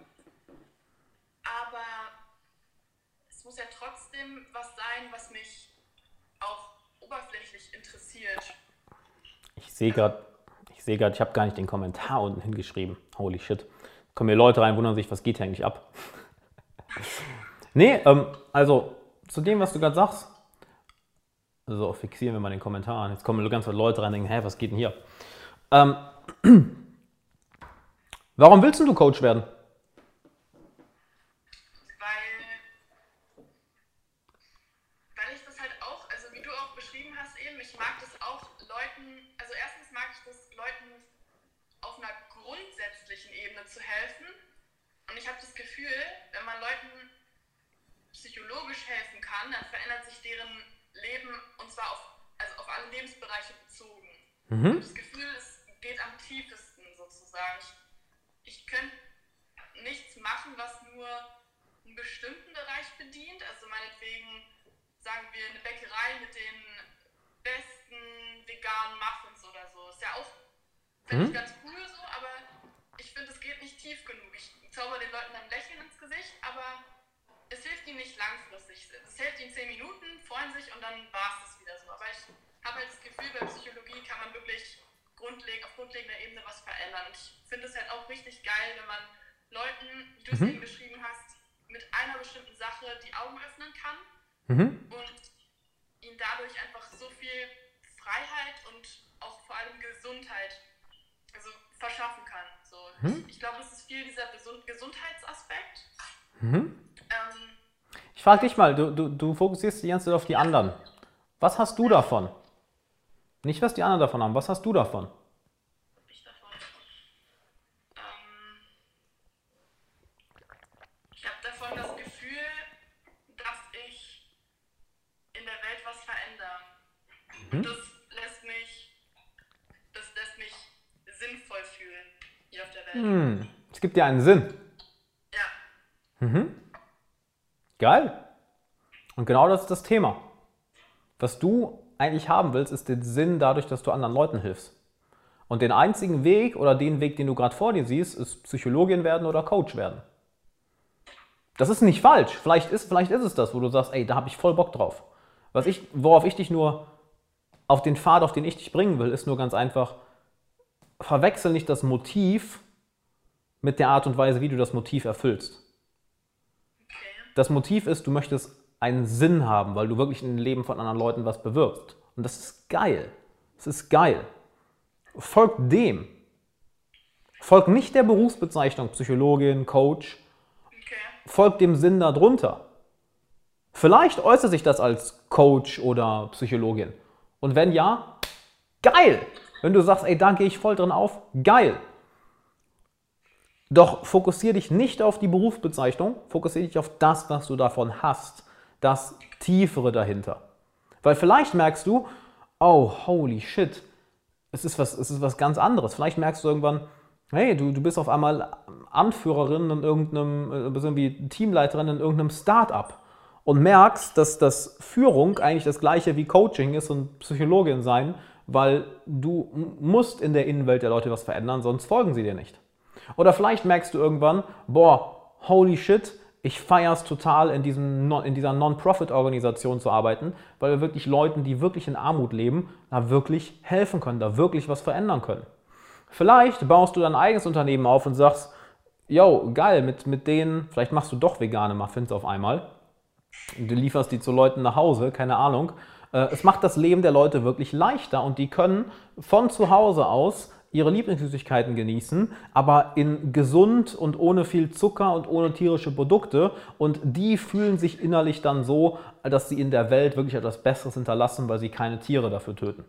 Aber es muss ja trotzdem was sein, was mich auch oberflächlich interessiert. Ich sehe gerade, ich sehe gerade, ich habe gar nicht den Kommentar unten hingeschrieben. Holy shit. Kommen hier Leute rein, wundern sich, was geht hier eigentlich ab? nee, ähm, also zu dem, was du gerade sagst, so fixieren wir mal den Kommentar. Jetzt kommen ganz viele Leute rein und denken, hä, was geht denn hier? Ähm, warum willst du Coach werden? Weil ich das halt auch, also wie du auch beschrieben hast eben, ich mag das auch Leuten, also erstens mag ich das Leuten auf einer grundsätzlichen Ebene zu helfen. Und ich habe das Gefühl, wenn man Leuten psychologisch helfen kann, dann verändert sich deren Leben und zwar auf, also auf alle Lebensbereiche bezogen. Mhm. Das Gefühl, es geht am tiefesten sozusagen. Ich, ich könnte nichts machen, was nur einen bestimmten Bereich bedient. Also meinetwegen, sagen wir, eine Bäckerei mit den besten veganen Muffins oder so. Ist ja auch, finde ich, mhm. ganz cool so, aber ich finde, es geht nicht tief genug. Ich zauber den Leuten dann Lächeln ins Gesicht, aber es hilft ihnen nicht langfristig. Es hilft ihnen zehn Minuten, freuen sich und dann war es das wieder so. Aber ich habe halt das Gefühl, bei Psychologie kann man wirklich grundleg auf grundlegender Ebene was verändern. Und ich finde es halt auch richtig geil, wenn man Leuten, wie du es mhm. eben beschrieben hast, mit einer bestimmten Sache die Augen öffnen kann mhm. und ihnen dadurch einfach so viel Freiheit und auch vor allem Gesundheit also verschaffen kann. So, mhm. Ich, ich glaube, es ist viel dieser Gesundheitsaspekt. Mhm. Ähm, ich frage dich mal, du, du, du fokussierst die ganze Zeit auf die anderen. Was hast du davon? Nicht, was die anderen davon haben. Was hast du davon? Ich davon. Ähm, ich habe davon das Gefühl, dass ich in der Welt was verändere. Mhm. Das lässt mich, das lässt mich sinnvoll fühlen hier auf der Welt. Mhm. Es gibt dir einen Sinn. Ja. Mhm. Geil. Und genau das ist das Thema. Was du eigentlich haben willst, ist den Sinn dadurch, dass du anderen Leuten hilfst. Und den einzigen Weg oder den Weg, den du gerade vor dir siehst, ist Psychologin werden oder Coach werden. Das ist nicht falsch. Vielleicht ist, vielleicht ist es das, wo du sagst, ey, da habe ich voll Bock drauf. Was ich, worauf ich dich nur auf den Pfad, auf den ich dich bringen will, ist nur ganz einfach, verwechsel nicht das Motiv mit der Art und Weise, wie du das Motiv erfüllst. Das Motiv ist, du möchtest einen Sinn haben, weil du wirklich in dem Leben von anderen Leuten was bewirkst. Und das ist geil. Das ist geil. Folgt dem. Folgt nicht der Berufsbezeichnung Psychologin, Coach. Folgt dem Sinn darunter. Vielleicht äußert sich das als Coach oder Psychologin. Und wenn ja, geil. Wenn du sagst, ey, da gehe ich voll drin auf, geil. Doch fokussiere dich nicht auf die Berufsbezeichnung, fokussiere dich auf das, was du davon hast, das Tiefere dahinter. Weil vielleicht merkst du, oh, holy shit, es ist was, es ist was ganz anderes. Vielleicht merkst du irgendwann, hey, du, du bist auf einmal Anführerin in irgendeinem, äh, bist irgendwie Teamleiterin in irgendeinem Start-up und merkst, dass das Führung eigentlich das gleiche wie Coaching ist und Psychologin sein, weil du musst in der Innenwelt der Leute was verändern, sonst folgen sie dir nicht. Oder vielleicht merkst du irgendwann, boah, holy shit, ich feiere es total, in, diesem, in dieser Non-Profit-Organisation zu arbeiten, weil wir wirklich Leuten, die wirklich in Armut leben, da wirklich helfen können, da wirklich was verändern können. Vielleicht baust du dein eigenes Unternehmen auf und sagst, yo, geil, mit, mit denen, vielleicht machst du doch vegane Muffins auf einmal. Du lieferst die zu Leuten nach Hause, keine Ahnung. Äh, es macht das Leben der Leute wirklich leichter und die können von zu Hause aus ihre Lieblingssüßigkeiten genießen, aber in gesund und ohne viel Zucker und ohne tierische Produkte. Und die fühlen sich innerlich dann so, dass sie in der Welt wirklich etwas Besseres hinterlassen, weil sie keine Tiere dafür töten.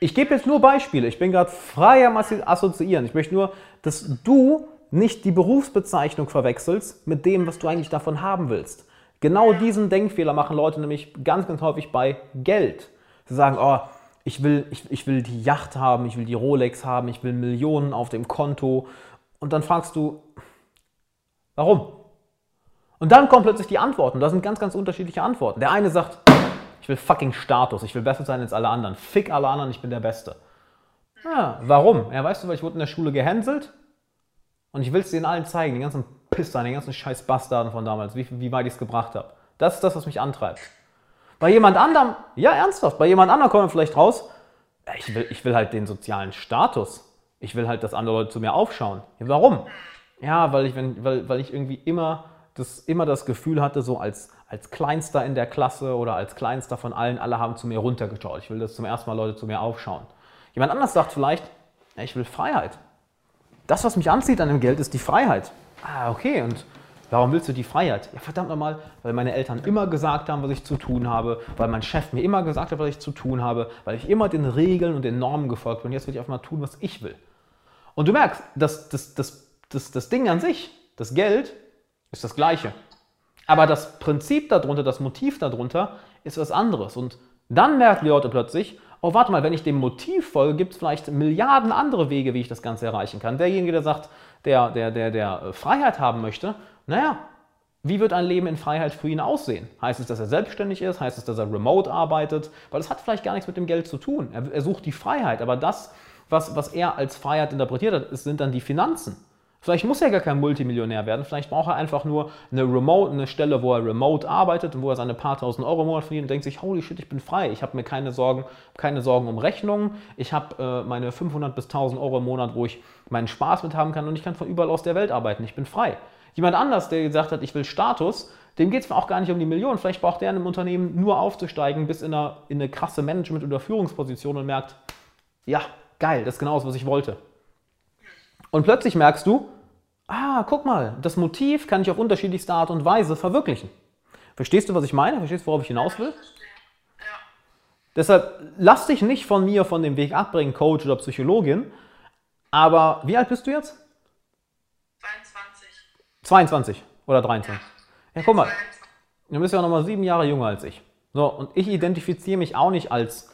Ich gebe jetzt nur Beispiele. Ich bin gerade frei am Assoziieren. Ich möchte nur, dass du nicht die Berufsbezeichnung verwechselst mit dem, was du eigentlich davon haben willst. Genau diesen Denkfehler machen Leute nämlich ganz, ganz häufig bei Geld. Sie sagen, oh, ich will, ich, ich will die Yacht haben, ich will die Rolex haben, ich will Millionen auf dem Konto. Und dann fragst du, warum? Und dann kommen plötzlich die Antworten. Da sind ganz, ganz unterschiedliche Antworten. Der eine sagt, ich will fucking Status, ich will besser sein als alle anderen. Fick alle anderen, ich bin der Beste. Ja, warum? Ja, weißt du, weil ich wurde in der Schule gehänselt und ich will es denen allen zeigen, die ganzen Pisser, die ganzen scheiß Bastarden von damals, wie, wie weit ich es gebracht habe. Das ist das, was mich antreibt. Bei jemand anderem, ja ernsthaft, bei jemand anderem kommt vielleicht raus, ich will, ich will halt den sozialen Status. Ich will halt, dass andere Leute zu mir aufschauen. Ja, warum? Ja, weil ich, wenn, weil, weil ich irgendwie immer das, immer das Gefühl hatte, so als, als Kleinster in der Klasse oder als Kleinster von allen, alle haben zu mir runtergeschaut. Ich will, dass zum ersten Mal Leute zu mir aufschauen. Jemand anders sagt vielleicht, ich will Freiheit. Das, was mich anzieht an dem Geld, ist die Freiheit. Ah, okay, und Warum willst du die Freiheit? Ja, verdammt nochmal, weil meine Eltern immer gesagt haben, was ich zu tun habe, weil mein Chef mir immer gesagt hat, was ich zu tun habe, weil ich immer den Regeln und den Normen gefolgt bin. Jetzt will ich einfach mal tun, was ich will. Und du merkst, das, das, das, das, das Ding an sich, das Geld, ist das Gleiche. Aber das Prinzip darunter, das Motiv darunter, ist was anderes. Und dann merken die Leute plötzlich, oh, warte mal, wenn ich dem Motiv folge, gibt es vielleicht Milliarden andere Wege, wie ich das Ganze erreichen kann. Derjenige, der sagt, der, der, der, der Freiheit haben möchte, naja, wie wird ein Leben in Freiheit für ihn aussehen? Heißt es, dass er selbstständig ist? Heißt es, dass er remote arbeitet? Weil das hat vielleicht gar nichts mit dem Geld zu tun. Er, er sucht die Freiheit, aber das, was, was er als Freiheit interpretiert hat, sind dann die Finanzen. Vielleicht muss er gar kein Multimillionär werden, vielleicht braucht er einfach nur eine Remote, eine Stelle, wo er remote arbeitet und wo er seine paar tausend Euro im Monat verdient und denkt sich, holy shit, ich bin frei, ich habe mir keine Sorgen, keine Sorgen um Rechnungen, ich habe äh, meine 500 bis 1000 Euro im Monat, wo ich meinen Spaß mit haben kann und ich kann von überall aus der Welt arbeiten, ich bin frei. Jemand anders, der gesagt hat, ich will Status, dem geht es auch gar nicht um die Millionen. Vielleicht braucht der in einem Unternehmen nur aufzusteigen bis in eine, in eine krasse Management- oder Führungsposition und merkt, ja, geil, das ist genau das, was ich wollte. Und plötzlich merkst du, ah, guck mal, das Motiv kann ich auf unterschiedlichste Art und Weise verwirklichen. Verstehst du, was ich meine? Verstehst du, worauf ich hinaus will? Ja. Deshalb lass dich nicht von mir von dem Weg abbringen, Coach oder Psychologin. Aber wie alt bist du jetzt? 22 oder 23. Ja, guck mal, du bist ja noch mal sieben Jahre jünger als ich. So, und ich identifiziere mich auch nicht als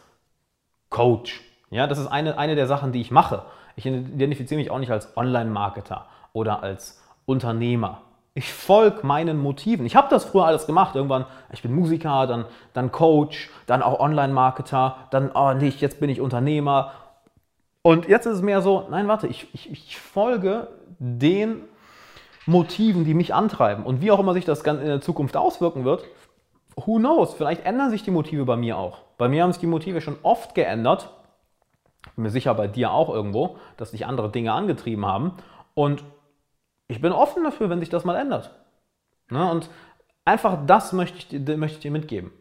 Coach. Ja, das ist eine, eine der Sachen, die ich mache. Ich identifiziere mich auch nicht als Online-Marketer oder als Unternehmer. Ich folge meinen Motiven. Ich habe das früher alles gemacht. Irgendwann, ich bin Musiker, dann, dann Coach, dann auch Online-Marketer, dann, oh nicht, jetzt bin ich Unternehmer. Und jetzt ist es mehr so, nein, warte, ich, ich, ich folge den Motiven, die mich antreiben. Und wie auch immer sich das Ganze in der Zukunft auswirken wird, who knows? Vielleicht ändern sich die Motive bei mir auch. Bei mir haben sich die Motive schon oft geändert. Bin mir sicher bei dir auch irgendwo, dass dich andere Dinge angetrieben haben. Und ich bin offen dafür, wenn sich das mal ändert. Ne? Und einfach das möchte ich, möchte ich dir mitgeben.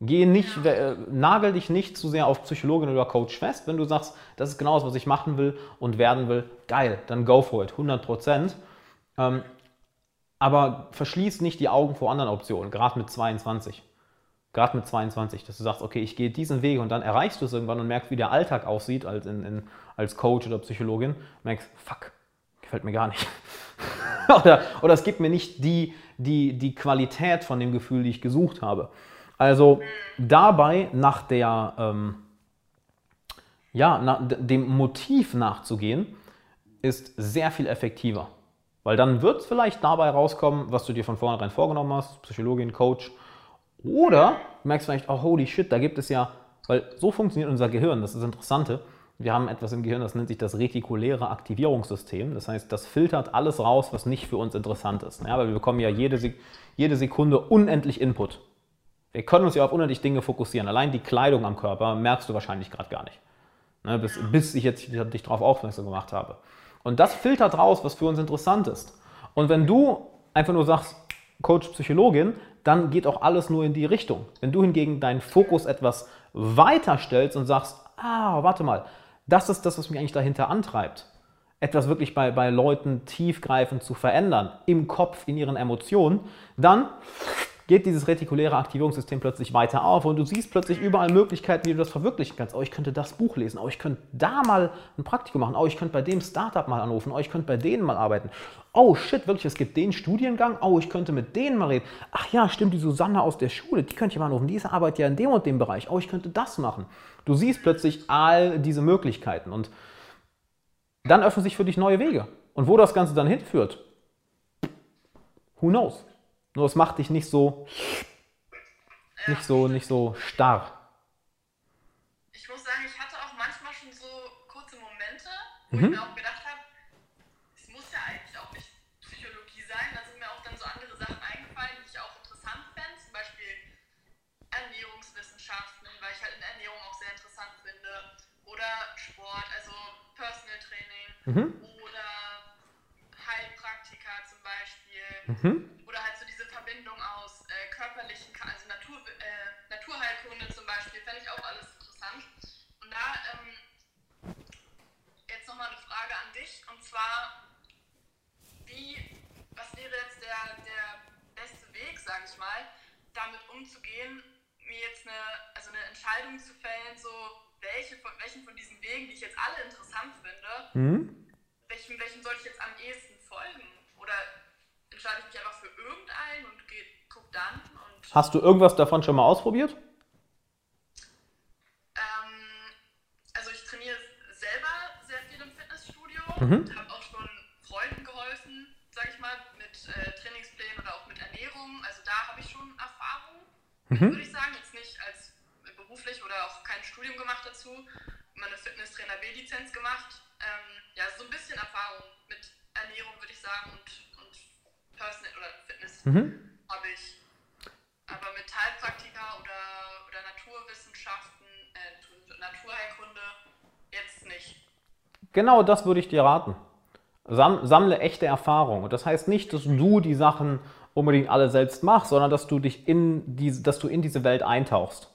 Geh nicht, äh, nagel dich nicht zu sehr auf Psychologin oder Coach fest. Wenn du sagst, das ist genau das, was ich machen will und werden will, geil, dann go for it, 100 Prozent. Ähm, aber verschließ nicht die Augen vor anderen Optionen, gerade mit 22. Gerade mit 22, dass du sagst, okay, ich gehe diesen Weg und dann erreichst du es irgendwann und merkst, wie der Alltag aussieht als, in, in, als Coach oder Psychologin. Merkst, fuck, gefällt mir gar nicht. oder, oder es gibt mir nicht die, die, die Qualität von dem Gefühl, die ich gesucht habe. Also dabei nach der, ähm, ja, nach dem Motiv nachzugehen, ist sehr viel effektiver. Weil dann wird es vielleicht dabei rauskommen, was du dir von vornherein vorgenommen hast, Psychologin, Coach. Oder merkst vielleicht, oh holy shit, da gibt es ja, weil so funktioniert unser Gehirn, das ist das Interessante. Wir haben etwas im Gehirn, das nennt sich das retikuläre Aktivierungssystem. Das heißt, das filtert alles raus, was nicht für uns interessant ist. Ja, weil wir bekommen ja jede, jede Sekunde unendlich Input. Wir können uns ja auf unendlich Dinge fokussieren. Allein die Kleidung am Körper merkst du wahrscheinlich gerade gar nicht. Ne, bis, bis ich jetzt dich darauf aufmerksam gemacht habe. Und das filtert raus, was für uns interessant ist. Und wenn du einfach nur sagst, Coach, Psychologin, dann geht auch alles nur in die Richtung. Wenn du hingegen deinen Fokus etwas weiter stellst und sagst, ah, warte mal, das ist das, was mich eigentlich dahinter antreibt, etwas wirklich bei, bei Leuten tiefgreifend zu verändern, im Kopf, in ihren Emotionen, dann geht dieses retikuläre Aktivierungssystem plötzlich weiter auf und du siehst plötzlich überall Möglichkeiten, wie du das verwirklichen kannst. Oh, ich könnte das Buch lesen, oh, ich könnte da mal ein Praktikum machen, oh, ich könnte bei dem Startup mal anrufen, oh, ich könnte bei denen mal arbeiten. Oh shit, wirklich, es gibt den Studiengang, oh, ich könnte mit denen mal reden. Ach ja, stimmt, die Susanne aus der Schule, die könnte ich mal anrufen, diese arbeitet ja in dem und dem Bereich, oh, ich könnte das machen. Du siehst plötzlich all diese Möglichkeiten und dann öffnen sich für dich neue Wege. Und wo das Ganze dann hinführt, who knows? Nur es macht dich nicht so, nicht so, nicht so starr. Ich muss sagen, ich hatte auch manchmal schon so kurze Momente, wo mhm. ich mir auch gedacht habe, es muss ja eigentlich auch nicht Psychologie sein. Da sind mir auch dann so andere Sachen eingefallen, die ich auch interessant fände. Zum Beispiel Ernährungswissenschaften, weil ich halt in Ernährung auch sehr interessant finde. Oder Sport, also Personal Training. Mhm. Oder Heilpraktika zum Beispiel. Mhm. Zwar, wie, was wäre jetzt der, der beste Weg, sage ich mal, damit umzugehen, mir jetzt eine, also eine Entscheidung zu fällen, so welche von, welchen von diesen Wegen, die ich jetzt alle interessant finde, mhm. welchen, welchen soll ich jetzt am ehesten folgen? Oder entscheide ich mich einfach für irgendeinen und geh, guck dann? Und Hast du irgendwas davon schon mal ausprobiert? Ähm, also ich trainiere selber sehr viel im Fitnessstudio mhm. und habe mhm. würde ich sagen. Jetzt nicht als beruflich oder auch kein Studium gemacht dazu. Meine Fitnesstrainer B-Lizenz gemacht. Ähm, ja, so ein bisschen Erfahrung mit Ernährung, würde ich sagen, und, und Personal oder Fitness mhm. habe ich. Aber mit Heilpraktika oder, oder Naturwissenschaften, äh, Naturheilkunde jetzt nicht. Genau das würde ich dir raten. sammle echte Erfahrung. Und das heißt nicht, dass du die Sachen unbedingt alle selbst machst, sondern dass du dich in diese, dass du in diese Welt eintauchst.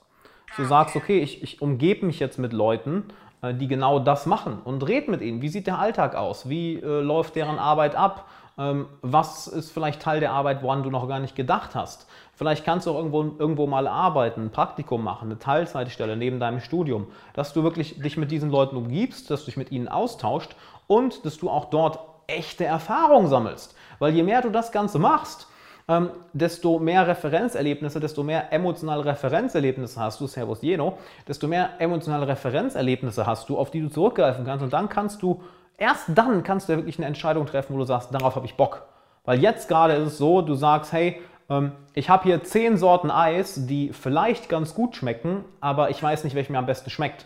Du sagst, okay, ich, ich umgebe mich jetzt mit Leuten, äh, die genau das machen und red mit ihnen. Wie sieht der Alltag aus? Wie äh, läuft deren Arbeit ab? Ähm, was ist vielleicht Teil der Arbeit, woran du noch gar nicht gedacht hast? Vielleicht kannst du auch irgendwo, irgendwo mal arbeiten, ein Praktikum machen, eine Teilzeitstelle neben deinem Studium, dass du wirklich dich mit diesen Leuten umgibst, dass du dich mit ihnen austauscht und dass du auch dort echte Erfahrung sammelst. Weil je mehr du das Ganze machst, ähm, desto mehr Referenzerlebnisse, desto mehr emotionale Referenzerlebnisse hast du, Servus Jeno, desto mehr emotionale Referenzerlebnisse hast du, auf die du zurückgreifen kannst. Und dann kannst du, erst dann kannst du ja wirklich eine Entscheidung treffen, wo du sagst, darauf habe ich Bock. Weil jetzt gerade ist es so, du sagst, hey, ähm, ich habe hier zehn Sorten Eis, die vielleicht ganz gut schmecken, aber ich weiß nicht, welche mir am besten schmeckt.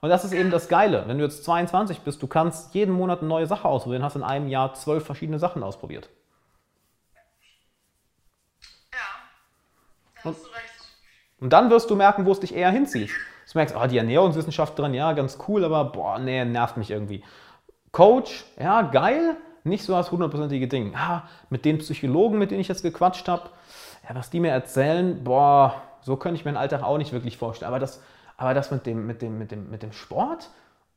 Und das ist eben das Geile. Wenn du jetzt 22 bist, du kannst jeden Monat eine neue Sache ausprobieren, hast in einem Jahr zwölf verschiedene Sachen ausprobiert. hast du recht. Und dann wirst du merken, wo es dich eher hinzieht. Du merkst, oh, die Ernährungswissenschaftlerin, ja, ganz cool, aber boah, nee, nervt mich irgendwie. Coach, ja, geil, nicht so das hundertprozentige Ding. Ja, mit den Psychologen, mit denen ich jetzt gequatscht habe, ja, was die mir erzählen, boah, so könnte ich mir den Alltag auch nicht wirklich vorstellen. Aber das, aber das mit, dem, mit, dem, mit, dem, mit dem Sport,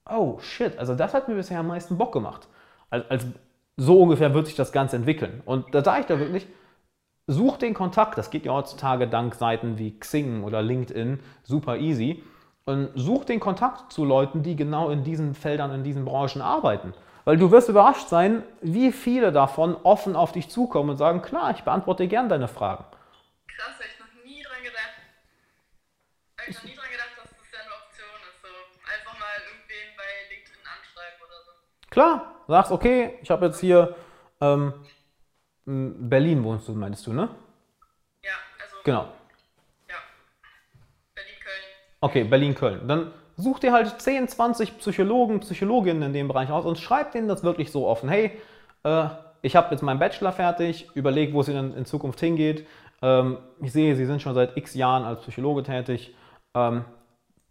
oh shit, also das hat mir bisher am meisten Bock gemacht. Als, als, so ungefähr wird sich das Ganze entwickeln. Und da sage ich da wirklich, such den Kontakt. Das geht ja heutzutage dank Seiten wie Xing oder LinkedIn super easy. Und such den Kontakt zu Leuten, die genau in diesen Feldern, in diesen Branchen arbeiten. Weil du wirst überrascht sein, wie viele davon offen auf dich zukommen und sagen, klar, ich beantworte dir gern deine Fragen. Krass, hab ich noch nie dran gedacht. Hab ich noch nie dran gedacht, dass das ja eine Option ist. So einfach mal irgendwen bei LinkedIn anschreiben oder so. Klar, sagst, okay, ich habe jetzt hier ähm, Berlin wohnst du, meinst du, ne? Ja, also. Genau. Okay, Berlin-Köln. Dann such dir halt 10, 20 Psychologen, Psychologinnen in dem Bereich aus und schreib denen das wirklich so offen. Hey, äh, ich habe jetzt meinen Bachelor fertig, überleg, wo es in, in Zukunft hingeht. Ähm, ich sehe, Sie sind schon seit x Jahren als Psychologe tätig. Ähm,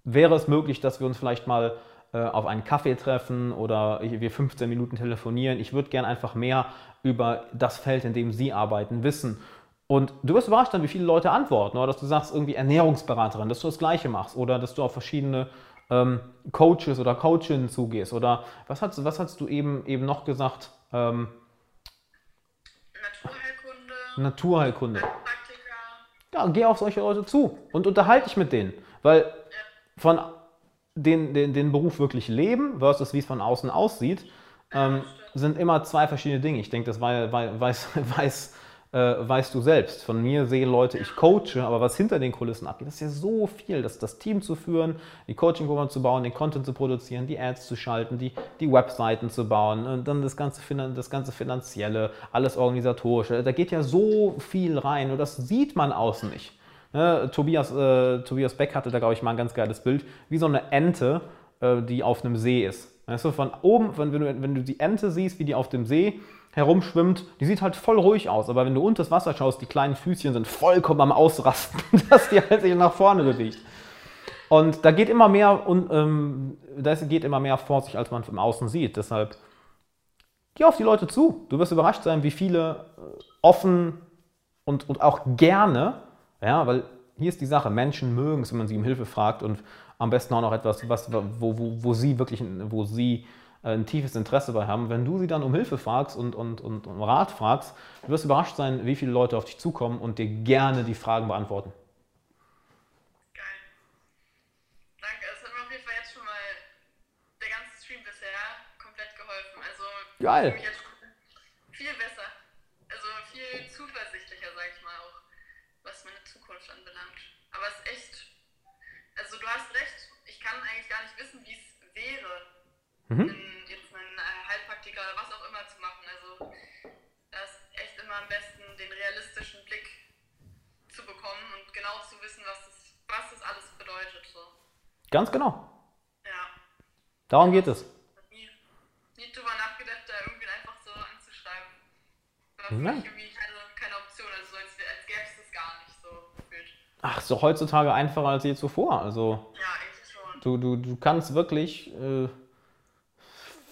wäre es möglich, dass wir uns vielleicht mal äh, auf einen Kaffee treffen oder wir 15 Minuten telefonieren? Ich würde gerne einfach mehr über das Feld, in dem Sie arbeiten, wissen. Und du wirst überrascht dann, wie viele Leute antworten, oder dass du sagst, irgendwie Ernährungsberaterin, dass du das Gleiche machst, oder dass du auf verschiedene ähm, Coaches oder Coachinnen zugehst? Oder was hast, was hast du eben, eben noch gesagt? Ähm, Naturheilkunde. Naturheilkunde. Ja, geh auf solche Leute zu und unterhalte dich mit denen. Weil von den, den, den Beruf wirklich leben versus wie es von außen aussieht, ähm, sind immer zwei verschiedene Dinge. Ich denke, das weiß, weiß, weiß äh, weißt du selbst. Von mir sehen Leute, ich coache, aber was hinter den Kulissen abgeht, das ist ja so viel. Das, das Team zu führen, die Coaching-Programme zu bauen, den Content zu produzieren, die Ads zu schalten, die, die Webseiten zu bauen, und dann das ganze, das ganze Finanzielle, alles Organisatorische. Da geht ja so viel rein und das sieht man außen nicht. Ne? Tobias, äh, Tobias Beck hatte da, glaube ich, mal ein ganz geiles Bild, wie so eine Ente, äh, die auf einem See ist. Weißt du, von oben, wenn, du, wenn du die Ente siehst, wie die auf dem See herumschwimmt, die sieht halt voll ruhig aus. Aber wenn du unter das Wasser schaust, die kleinen Füßchen sind vollkommen am Ausrasten, dass die halt sich nach vorne bewegt. Und da geht immer mehr, und, ähm, da geht immer mehr vor sich, als man von außen sieht. Deshalb geh auf die Leute zu. Du wirst überrascht sein, wie viele äh, offen und, und auch gerne, ja, weil hier ist die Sache, Menschen mögen es, wenn man sie um Hilfe fragt und am besten auch noch etwas, was, wo, wo, wo sie wirklich, wo sie ein tiefes Interesse bei haben. Wenn du sie dann um Hilfe fragst und, und, und um Rat fragst, du wirst überrascht sein, wie viele Leute auf dich zukommen und dir gerne die Fragen beantworten. Geil. Danke, es hat mir auf jeden Fall jetzt schon mal der ganze Stream bisher komplett geholfen. Also viel besser. Also viel zuversichtlicher, sag ich mal auch, was meine Zukunft anbelangt. Aber es ist echt, also du hast recht, ich kann eigentlich gar nicht wissen, wie es wäre, Mhm. einen, jetzt einen äh, Heilpraktiker oder was auch immer zu machen. Also da ist echt immer am besten den realistischen Blick zu bekommen und genau zu wissen, was das, was das alles bedeutet. So. Ganz genau. Ja. Darum geht es. Hab Nie, nie drüber nachgedacht, da irgendwie einfach so anzuschreiben. War für Ja. mich irgendwie keine, keine Option, also so als, als gäbe es das gar nicht so gefühlt. Ach, doch heutzutage einfacher als je zuvor. Also Ja, eigentlich schon. du, du, du kannst wirklich äh,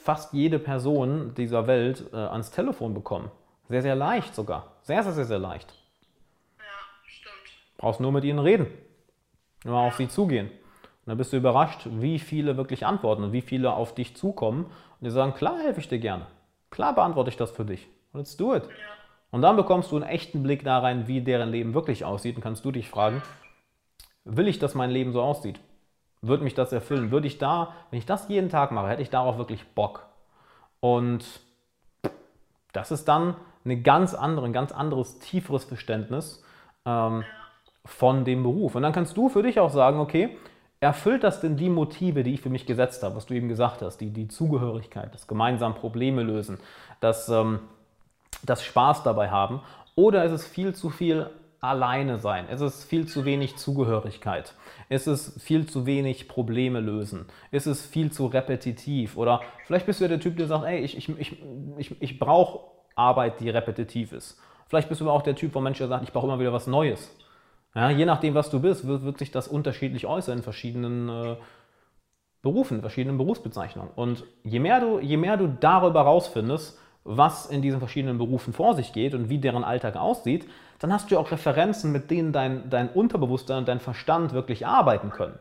fast jede Person dieser Welt äh, ans Telefon bekommen. Sehr, sehr leicht sogar. Sehr, sehr, sehr, sehr leicht. Ja, stimmt. Brauchst nur mit ihnen reden. Nur auf sie zugehen. Und dann bist du überrascht, wie viele wirklich antworten und wie viele auf dich zukommen und dir sagen, klar helfe ich dir gerne. Klar beantworte ich das für dich. Let's do it. Und dann bekommst du einen echten Blick da rein, wie deren Leben wirklich aussieht. Und kannst du dich fragen, will ich, dass mein Leben so aussieht? Würde mich das erfüllen? Würde ich da, wenn ich das jeden Tag mache, hätte ich darauf wirklich Bock? Und das ist dann eine ganz andere, ein ganz anderes, tieferes Verständnis ähm, von dem Beruf. Und dann kannst du für dich auch sagen, okay, erfüllt das denn die Motive, die ich für mich gesetzt habe, was du eben gesagt hast, die, die Zugehörigkeit, das gemeinsam Probleme lösen, das, ähm, das Spaß dabei haben, oder ist es viel zu viel alleine sein? Ist es viel zu wenig Zugehörigkeit? Ist es viel zu wenig Probleme lösen? Ist es viel zu repetitiv? Oder vielleicht bist du ja der Typ, der sagt, ey, ich, ich, ich, ich, ich brauche Arbeit, die repetitiv ist. Vielleicht bist du aber auch der Typ von Menschen, sagt, ich brauche immer wieder was Neues. Ja, je nachdem, was du bist, wird, wird sich das unterschiedlich äußern in verschiedenen äh, Berufen, verschiedenen Berufsbezeichnungen. Und je mehr, du, je mehr du darüber rausfindest, was in diesen verschiedenen Berufen vor sich geht und wie deren Alltag aussieht, dann hast du auch Referenzen, mit denen dein, dein Unterbewusstsein und dein Verstand wirklich arbeiten können.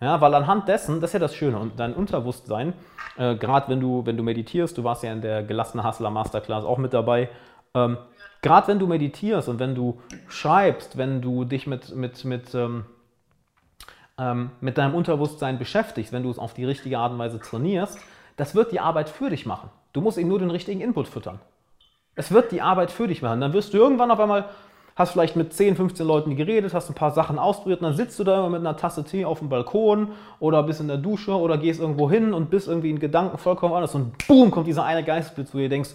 Ja, weil anhand dessen, das ist ja das Schöne, und dein Unterbewusstsein, äh, gerade wenn du, wenn du meditierst, du warst ja in der gelassene Hustler Masterclass auch mit dabei, ähm, gerade wenn du meditierst und wenn du schreibst, wenn du dich mit, mit, mit, ähm, ähm, mit deinem Unterbewusstsein beschäftigst, wenn du es auf die richtige Art und Weise trainierst, das wird die Arbeit für dich machen. Du musst ihm nur den richtigen Input füttern. Es wird die Arbeit für dich machen. Dann wirst du irgendwann auf einmal, hast vielleicht mit 10, 15 Leuten geredet, hast ein paar Sachen ausprobiert und dann sitzt du da immer mit einer Tasse Tee auf dem Balkon oder bist in der Dusche oder gehst irgendwo hin und bist irgendwie in Gedanken vollkommen anders und boom, kommt dieser eine Geistblitz, wo du denkst,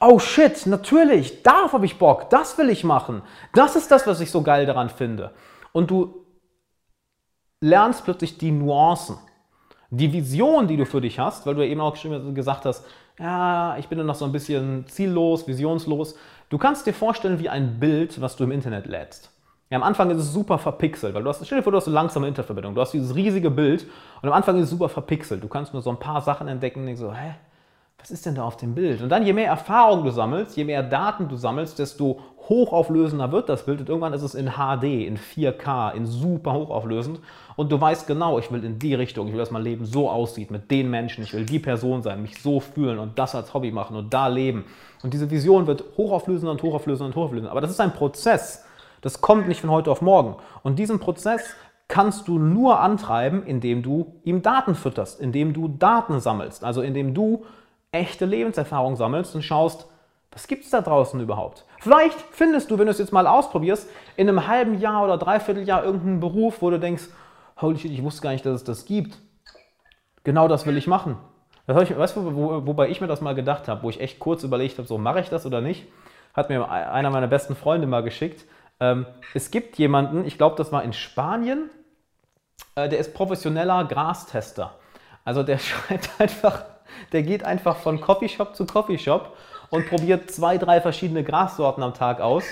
oh shit, natürlich, darauf habe ich Bock, das will ich machen. Das ist das, was ich so geil daran finde. Und du lernst plötzlich die Nuancen. Die Vision, die du für dich hast, weil du ja eben auch gesagt hast, ja, ich bin dann noch so ein bisschen ziellos, visionslos. Du kannst dir vorstellen wie ein Bild, was du im Internet lädst. Ja, am Anfang ist es super verpixelt, weil du hast, stell dir vor, du hast eine langsame Internetverbindung, du hast dieses riesige Bild und am Anfang ist es super verpixelt. Du kannst nur so ein paar Sachen entdecken und denkst so, hä, was ist denn da auf dem Bild? Und dann, je mehr Erfahrung du sammelst, je mehr Daten du sammelst, desto hochauflösender wird das Bild. Und irgendwann ist es in HD, in 4K, in super hochauflösend. Und du weißt genau, ich will in die Richtung, ich will, dass mein Leben so aussieht, mit den Menschen, ich will die Person sein, mich so fühlen und das als Hobby machen und da leben. Und diese Vision wird hochauflösender und hochauflösender und hochauflösender. Aber das ist ein Prozess. Das kommt nicht von heute auf morgen. Und diesen Prozess kannst du nur antreiben, indem du ihm Daten fütterst, indem du Daten sammelst, also indem du echte Lebenserfahrung sammelst und schaust, was gibt es da draußen überhaupt? Vielleicht findest du, wenn du es jetzt mal ausprobierst, in einem halben Jahr oder dreiviertel Jahr irgendeinen Beruf, wo du denkst, holy shit, ich wusste gar nicht, dass es das gibt. Genau das will ich machen. Das ich, weißt du, wo, wobei ich mir das mal gedacht habe, wo ich echt kurz überlegt habe, so mache ich das oder nicht, hat mir einer meiner besten Freunde mal geschickt. Ähm, es gibt jemanden, ich glaube, das war in Spanien, äh, der ist professioneller Grastester. Also der schreibt einfach der geht einfach von Coffeeshop zu Coffeeshop und probiert zwei, drei verschiedene Grassorten am Tag aus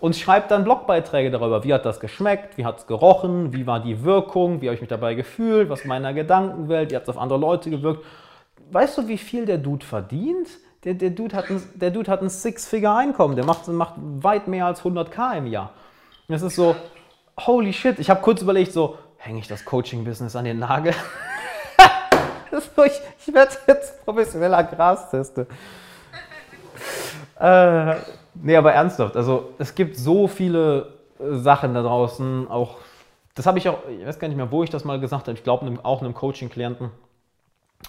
und schreibt dann Blogbeiträge darüber. Wie hat das geschmeckt? Wie hat es gerochen? Wie war die Wirkung? Wie habe ich mich dabei gefühlt? Was meiner Gedankenwelt? Wie hat es auf andere Leute gewirkt? Weißt du, wie viel der Dude verdient? Der, der Dude hat ein, der Dude hat ein Six-Figure-Einkommen. Der macht, macht weit mehr als 100k im Jahr. Das ist so, holy shit. Ich habe kurz überlegt, so, hänge ich das Coaching-Business an den Nagel? So, ich, ich werde jetzt professioneller Grastester. äh, nee, aber ernsthaft, also es gibt so viele äh, Sachen da draußen, auch, das habe ich auch, ich weiß gar nicht mehr, wo ich das mal gesagt habe, ich glaube auch einem Coaching-Klienten,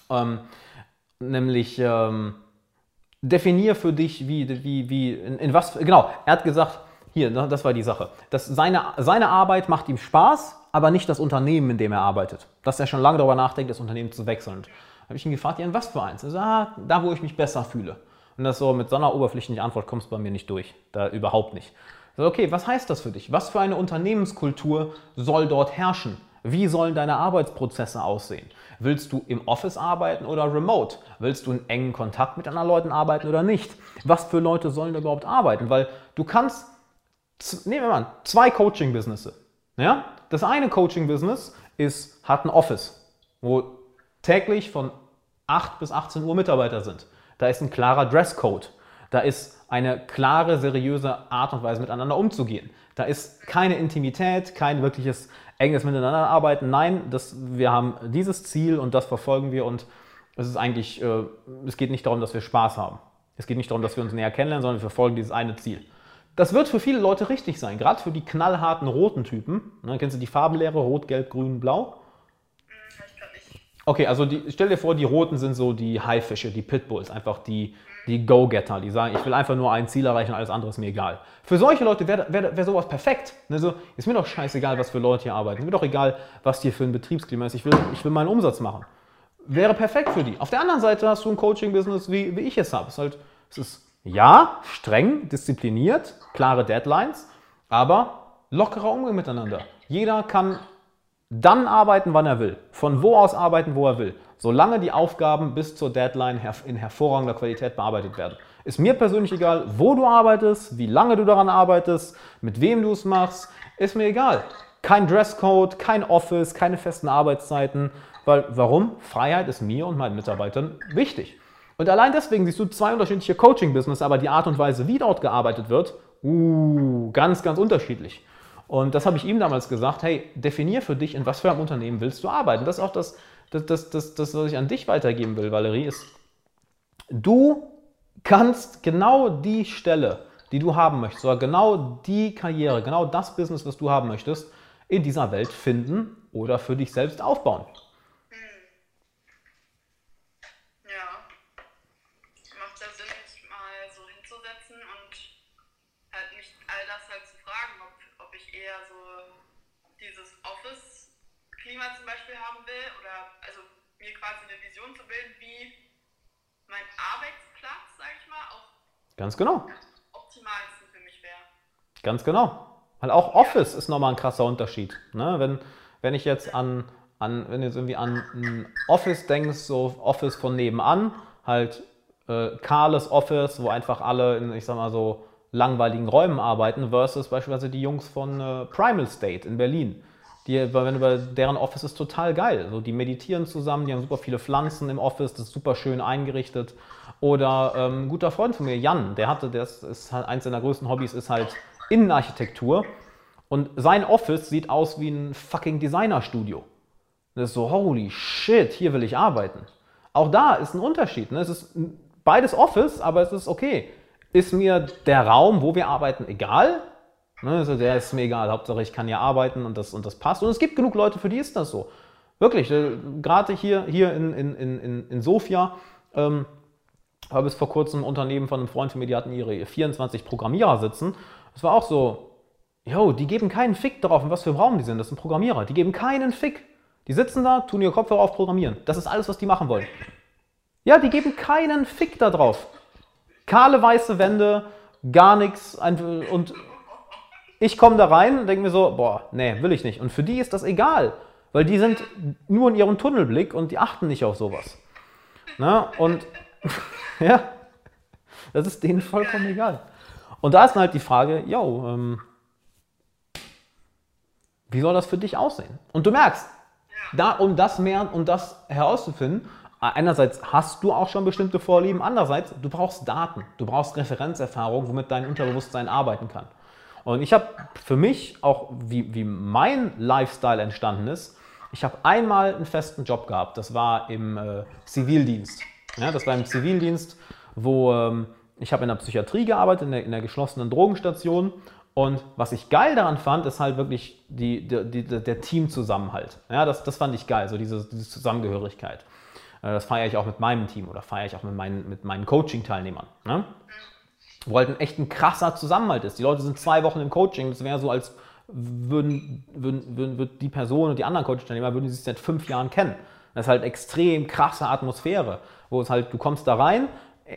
ähm, nämlich ähm, definier für dich, wie, wie, wie, in, in was, genau, er hat gesagt, hier, das war die Sache. Das, seine, seine Arbeit macht ihm Spaß, aber nicht das Unternehmen, in dem er arbeitet. Dass er schon lange darüber nachdenkt, das Unternehmen zu wechseln. Da habe ich ihn gefragt, ja, in was für eins? Er sagt, ah, da, wo ich mich besser fühle. Und das so mit so einer oberflächlichen Antwort kommst du bei mir nicht durch. Da überhaupt nicht. Ich sage, okay, was heißt das für dich? Was für eine Unternehmenskultur soll dort herrschen? Wie sollen deine Arbeitsprozesse aussehen? Willst du im Office arbeiten oder remote? Willst du in engen Kontakt mit anderen Leuten arbeiten oder nicht? Was für Leute sollen da überhaupt arbeiten? Weil du kannst nehmen wir mal an, zwei Coaching-Businesses. Ja? Das eine Coaching-Business hat ein Office, wo täglich von 8 bis 18 Uhr Mitarbeiter sind. Da ist ein klarer Dresscode. Da ist eine klare, seriöse Art und Weise miteinander umzugehen. Da ist keine Intimität, kein wirkliches enges Miteinander arbeiten. Nein, das, wir haben dieses Ziel und das verfolgen wir und es ist eigentlich, äh, es geht nicht darum, dass wir Spaß haben. Es geht nicht darum, dass wir uns näher kennenlernen, sondern wir verfolgen dieses eine Ziel. Das wird für viele Leute richtig sein, gerade für die knallharten roten Typen. Ne, kennst du die Farbenlehre Rot, Gelb, Grün, Blau? Okay, also die, stell dir vor, die Roten sind so die Haifische, die Pitbulls, einfach die, die Go-Getter, die sagen, ich will einfach nur ein Ziel erreichen, alles andere ist mir egal. Für solche Leute wäre wär, wär sowas perfekt. Also, ist mir doch scheißegal, was für Leute hier arbeiten. Ist mir doch egal, was hier für ein Betriebsklima ist. Ich will, ich will meinen Umsatz machen. Wäre perfekt für die. Auf der anderen Seite hast du ein Coaching-Business, wie, wie ich es habe. Es ist halt, es ist ja, streng, diszipliniert, klare Deadlines, aber lockerer Umgang miteinander. Jeder kann dann arbeiten, wann er will, von wo aus arbeiten, wo er will, solange die Aufgaben bis zur Deadline in hervorragender Qualität bearbeitet werden. Ist mir persönlich egal, wo du arbeitest, wie lange du daran arbeitest, mit wem du es machst, Ist mir egal. Kein Dresscode, kein Office, keine festen Arbeitszeiten. Weil, warum? Freiheit ist mir und meinen Mitarbeitern wichtig. Und allein deswegen siehst du zwei unterschiedliche Coaching-Business, aber die Art und Weise, wie dort gearbeitet wird, uh, ganz, ganz unterschiedlich. Und das habe ich ihm damals gesagt, hey, definier für dich, in was für einem Unternehmen willst du arbeiten. Das ist auch das, das, das, das, das was ich an dich weitergeben will, Valerie, ist, du kannst genau die Stelle, die du haben möchtest, oder genau die Karriere, genau das Business, was du haben möchtest, in dieser Welt finden oder für dich selbst aufbauen. Klima zum Beispiel haben will oder also mir quasi eine Vision zu bilden, wie mein Arbeitsplatz, sage ich mal, auch Ganz genau. optimalsten für mich wäre. Ganz genau. Weil auch Office ist nochmal ein krasser Unterschied. Ne? Wenn, wenn ich jetzt an, an, wenn du jetzt irgendwie an ein Office denkst, so Office von nebenan, halt äh, kahles Office, wo einfach alle in, ich sag mal so, langweiligen Räumen arbeiten, versus beispielsweise die Jungs von äh, Primal State in Berlin. Die, bei deren Office ist total geil. So, die meditieren zusammen, die haben super viele Pflanzen im Office, das ist super schön eingerichtet. Oder ähm, ein guter Freund von mir, Jan, der hatte, das ist halt eins seiner größten Hobbys, ist halt Innenarchitektur. Und sein Office sieht aus wie ein fucking Designerstudio. Das ist so, holy shit, hier will ich arbeiten. Auch da ist ein Unterschied. Ne? Es ist beides Office, aber es ist okay. Ist mir der Raum, wo wir arbeiten, egal? Ne, also der ist mir egal, Hauptsache ich kann hier arbeiten und das, und das passt. Und es gibt genug Leute, für die ist das so. Wirklich, äh, gerade hier, hier in, in, in, in Sofia ähm, habe bis vor kurzem ein Unternehmen von einem Freund von mir, die hatten ihre 24 Programmierer sitzen. Es war auch so, yo, die geben keinen Fick darauf, in was für Raum die sind. Das sind Programmierer. Die geben keinen Fick. Die sitzen da, tun ihre Kopfhörer auf, programmieren. Das ist alles, was die machen wollen. Ja, die geben keinen Fick da drauf. Kahle weiße Wände, gar nichts und ich komme da rein und denke mir so, boah, nee, will ich nicht. Und für die ist das egal, weil die sind nur in ihrem Tunnelblick und die achten nicht auf sowas. Na, und ja, das ist denen vollkommen egal. Und da ist halt die Frage, yo, ähm, wie soll das für dich aussehen? Und du merkst, da, um das mehr, um das herauszufinden, einerseits hast du auch schon bestimmte Vorlieben, andererseits, du brauchst Daten, du brauchst Referenzerfahrung, womit dein Unterbewusstsein arbeiten kann. Und ich habe für mich auch, wie, wie mein Lifestyle entstanden ist, ich habe einmal einen festen Job gehabt. Das war im äh, Zivildienst. Ja, das war im Zivildienst, wo ähm, ich habe in der Psychiatrie gearbeitet, in der, in der geschlossenen Drogenstation. Und was ich geil daran fand, ist halt wirklich die, die, die, der Teamzusammenhalt. Ja, das, das fand ich geil, so diese, diese Zusammengehörigkeit. Äh, das feiere ich auch mit meinem Team oder feiere ich auch mit meinen, mit meinen Coaching-Teilnehmern. Ne? wo halt ein echt ein krasser Zusammenhalt ist. Die Leute sind zwei Wochen im Coaching, das wäre so, als würden, würden, würden, würden die Person und die anderen Coaching-Teilnehmer würden sich seit fünf Jahren kennen. Das ist halt extrem krasse Atmosphäre, wo es halt, du kommst da rein,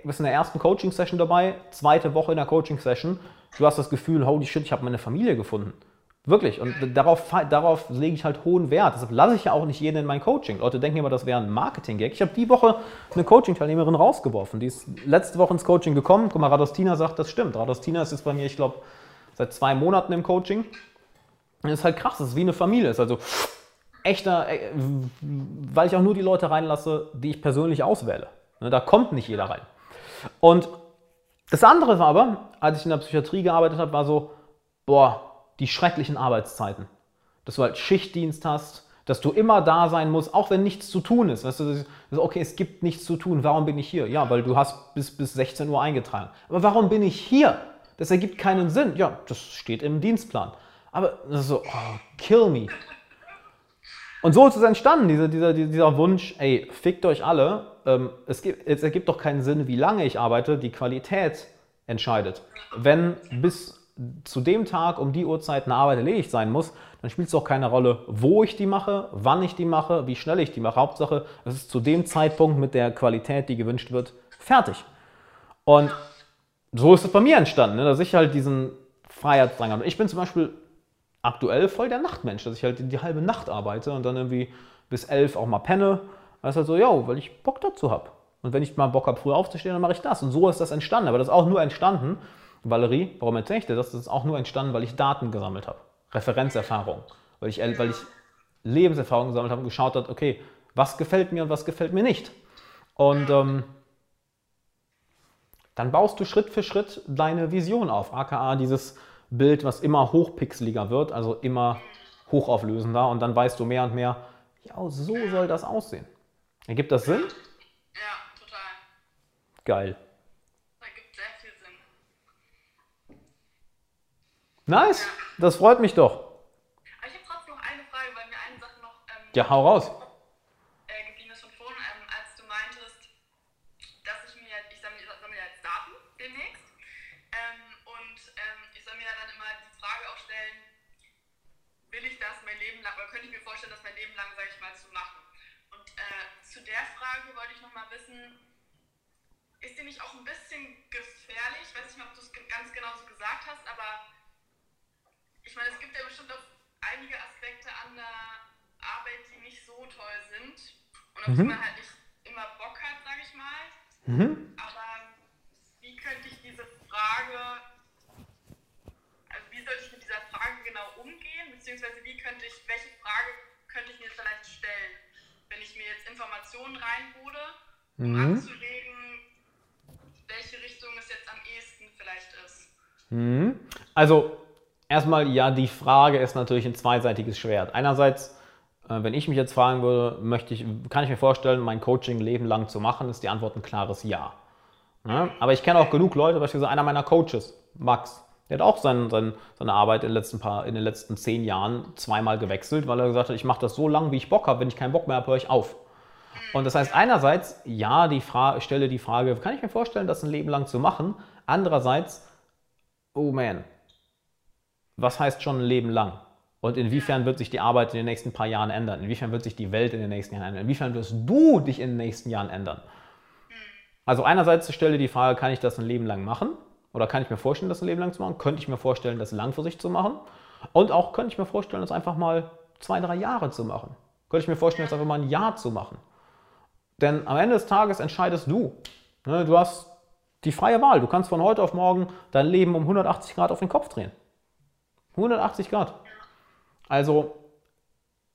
bist in der ersten Coaching-Session dabei, zweite Woche in der Coaching-Session, du hast das Gefühl, holy shit, ich habe meine Familie gefunden. Wirklich. Und darauf, darauf lege ich halt hohen Wert. Deshalb lasse ich ja auch nicht jeden in mein Coaching. Leute denken immer, das wäre ein Marketing-Gag. Ich habe die Woche eine Coaching-Teilnehmerin rausgeworfen. Die ist letzte Woche ins Coaching gekommen. Guck mal, Radostina sagt, das stimmt. Radostina ist jetzt bei mir, ich glaube, seit zwei Monaten im Coaching. Das ist halt krass. Das ist wie eine Familie. Das ist also echter, äh, weil ich auch nur die Leute reinlasse, die ich persönlich auswähle. Ne, da kommt nicht jeder rein. Und das andere war aber, als ich in der Psychiatrie gearbeitet habe, war so, boah, die schrecklichen Arbeitszeiten. Dass du halt Schichtdienst hast, dass du immer da sein musst, auch wenn nichts zu tun ist. Weißt du, okay, es gibt nichts zu tun, warum bin ich hier? Ja, weil du hast bis, bis 16 Uhr eingetragen. Aber warum bin ich hier? Das ergibt keinen Sinn. Ja, das steht im Dienstplan. Aber das ist so, oh, kill me. Und so ist es entstanden, dieser, dieser, dieser Wunsch, ey, fickt euch alle. Ähm, es, gibt, es ergibt doch keinen Sinn, wie lange ich arbeite, die Qualität entscheidet. Wenn bis zu dem Tag um die Uhrzeit eine Arbeit erledigt sein muss, dann spielt es auch keine Rolle, wo ich die mache, wann ich die mache, wie schnell ich die mache. Hauptsache, es ist zu dem Zeitpunkt mit der Qualität, die gewünscht wird, fertig. Und so ist es bei mir entstanden, ne, dass ich halt diesen Freiheitsdrang habe. Ich bin zum Beispiel aktuell voll der Nachtmensch, dass ich halt die halbe Nacht arbeite und dann irgendwie bis elf auch mal penne. Das ist halt so, ja, weil ich Bock dazu habe. Und wenn ich mal Bock habe, früh aufzustehen, dann mache ich das. Und so ist das entstanden. Aber das ist auch nur entstanden, Valerie, warum erzähle ich dir das? Das ist auch nur entstanden, weil ich Daten gesammelt habe. Referenzerfahrung, weil ich, weil ich Lebenserfahrung gesammelt habe und geschaut habe, okay, was gefällt mir und was gefällt mir nicht. Und ähm, dann baust du Schritt für Schritt deine Vision auf, aka dieses Bild, was immer hochpixeliger wird, also immer hochauflösender und dann weißt du mehr und mehr, ja, so soll das aussehen. Ergibt das Sinn? Ja, total. Geil. Da gibt sehr viel Sinn. Nice, das freut mich doch. Aber ich habe trotzdem noch eine Frage, weil mir eine Sache noch ähm, Ja, hau raus. äh, geblieben ist von vorhin, ähm, als du meintest, dass ich mir, ich sammle, sammle ja jetzt Daten demnächst ähm, und ähm, ich soll mir ja dann immer die Frage auch stellen, will ich das mein Leben lang, oder könnte ich mir vorstellen, das mein Leben lang, sage ich mal, zu machen? Und äh, zu der Frage wollte ich nochmal wissen, ist die nicht auch ein bisschen gefährlich? Ich weiß nicht ob du es ganz genau so gesagt hast, aber ich meine, es gibt ja bestimmt auch einige Aspekte an der Arbeit, die nicht so toll sind und auf die man halt nicht immer Bock hat, sage ich mal. Mhm. Aber wie könnte ich diese Frage, also wie sollte ich mit dieser Frage genau umgehen, beziehungsweise wie könnte ich, welche Frage könnte ich mir vielleicht stellen, wenn ich mir jetzt Informationen reinhole, um Mhm. abzulegen, welche Richtung es jetzt am ehesten vielleicht ist. Mhm. Also erstmal, ja, die Frage ist natürlich ein zweiseitiges Schwert. Einerseits, äh, wenn ich mich jetzt fragen würde, möchte ich, kann ich mir vorstellen, mein Coaching lebenlang zu machen, ist die Antwort ein klares Ja. Ja, aber ich kenne auch genug Leute, beispielsweise einer meiner Coaches, Max, der hat auch sein, sein, seine Arbeit in den, letzten paar, in den letzten zehn Jahren zweimal gewechselt, weil er gesagt hat, ich mache das so lange, wie ich Bock habe. Wenn ich keinen Bock mehr habe, höre ich auf. Und das heißt, einerseits, ja, die Fra stelle die Frage, kann ich mir vorstellen, das ein Leben lang zu machen? Andererseits, oh man, was heißt schon ein Leben lang? Und inwiefern wird sich die Arbeit in den nächsten paar Jahren ändern? Inwiefern wird sich die Welt in den nächsten Jahren ändern? Inwiefern wirst du dich in den nächsten Jahren ändern? Also einerseits stelle die Frage, kann ich das ein Leben lang machen? Oder kann ich mir vorstellen, das ein Leben lang zu machen? Könnte ich mir vorstellen, das langfristig zu machen? Und auch könnte ich mir vorstellen, das einfach mal zwei, drei Jahre zu machen? Könnte ich mir vorstellen, das einfach mal ein Jahr zu machen? Denn am Ende des Tages entscheidest du. Ne, Du hast die freie Wahl. Du kannst von heute auf morgen dein Leben um 180 Grad auf den Kopf drehen. 180 Grad. Also,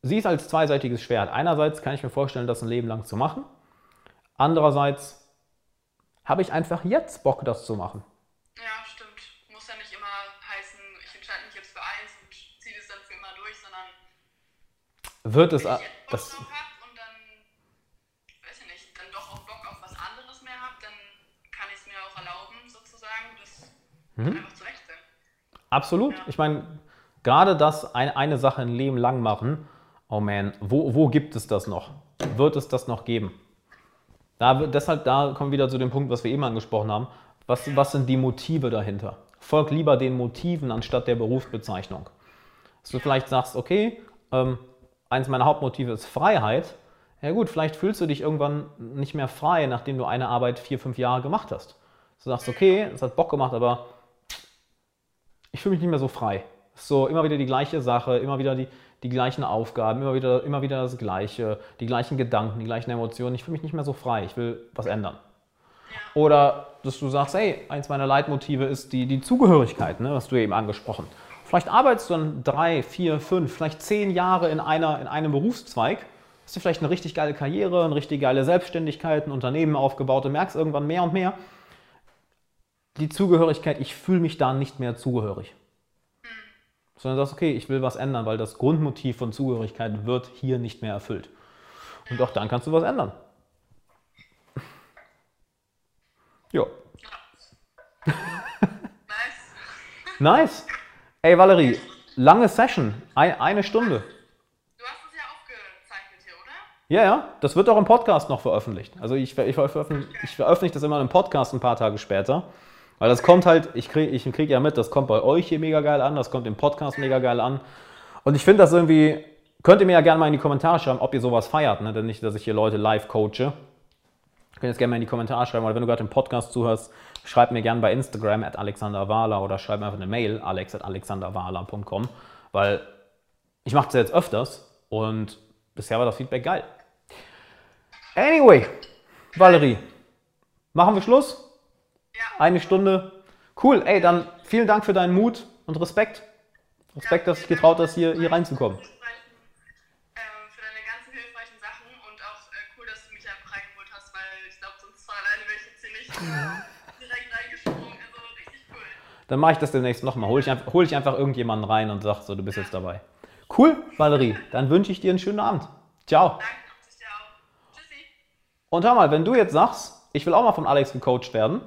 sieh es als zweiseitiges Schwert. Einerseits kann ich mir vorstellen, das ein Leben lang zu machen. Andererseits habe ich einfach jetzt Bock, das zu machen. Ja, stimmt. Muss ja nicht immer heißen, ich entscheide mich jetzt für eins und ziehe das dann für immer durch, sondern Wird es. wenn ich jetzt Bock Das, drauf habe und dann, weiß ich nicht, dann doch auch Bock auf was anderes mehr habe, dann kann ich es mir auch erlauben, sozusagen, das Mhm. einfach. Absolut. Ich meine, gerade das eine, eine Sache ein Leben lang machen, oh man, wo, wo gibt es das noch? Wird es das noch geben? Da, deshalb, da kommen wir wieder zu dem Punkt, was wir eben angesprochen haben. Was, was sind die Motive dahinter? Folg lieber den Motiven anstatt der Berufsbezeichnung. Dass du vielleicht sagst, okay, ähm, eins meiner Hauptmotive ist Freiheit. Ja gut, vielleicht fühlst du dich irgendwann nicht mehr frei, nachdem du eine Arbeit vier, fünf Jahre gemacht hast. Du sagst, okay, es hat Bock gemacht, aber ich fühle mich nicht mehr so frei. So immer wieder die gleiche Sache, immer wieder die, die gleichen Aufgaben, immer wieder, immer wieder das Gleiche, die gleichen Gedanken, die gleichen Emotionen. Ich fühle mich nicht mehr so frei. Ich will was ändern. Oder dass du sagst, hey, eins meiner Leitmotive ist die, die Zugehörigkeit, ne, was du eben angesprochen. Vielleicht arbeitest du dann drei, vier, fünf, vielleicht zehn Jahre in, einer, in einem Berufszweig, hast du vielleicht eine richtig geile Karriere, eine richtig geile Selbstständigkeit, ein Unternehmen aufgebaut und merkst irgendwann mehr und mehr, die Zugehörigkeit, ich fühle mich da nicht mehr zugehörig. Sondern sagst, okay, ich will was ändern, weil das Grundmotiv von Zugehörigkeit wird hier nicht mehr erfüllt. Und auch dann kannst du was ändern. Ja. Nice. Nice. Ey, Valerie, lange Session. Ein, eine Stunde. Du hast es ja aufgezeichnet hier, oder? Ja, ja, das wird auch im Podcast noch veröffentlicht. Also ich, ich, veröffentliche, ich veröffentliche das immer im Podcast ein paar Tage später. Weil das kommt halt, ich kriege ich krieg ja mit, das kommt bei euch hier mega geil an, das kommt im Podcast mega geil an. Und ich finde das irgendwie, könnt ihr mir ja gerne mal in die Kommentare schreiben, ob ihr sowas feiert. Ne? Denn nicht, dass ich hier Leute live coache. Könnt ihr jetzt gerne mal in die Kommentare schreiben, oder wenn du gerade im Podcast zuhörst, schreib mir gerne bei Instagram at alexanderwala oder schreib mir einfach eine Mail, alex at alexanderwala.com, weil ich mache das jetzt öfters und bisher war das Feedback geil. Anyway, Valerie, machen wir Schluss? Eine Stunde. Cool, ey, dann vielen Dank für deinen Mut und Respekt. Respekt, dass du dich getraut hast, hier, hier reinzukommen. Für deine ganzen hilfreichen Sachen und auch cool, dass du mich einfach reingeholt hast, weil ich glaube, sonst zwar alleine wäre ich jetzt hier nicht direkt reingesprungen. Richtig cool. Dann mache ich das demnächst nochmal. Hol ich, einfach- hol ich einfach irgendjemanden rein und sag so, du bist jetzt dabei. Cool, Valerie. Dann wünsche ich dir einen schönen Abend. Ciao. Danke, wünsche ich dir auch. Tschüssi. Und hör mal, wenn du jetzt sagst, ich will auch mal von Alex gecoacht werden,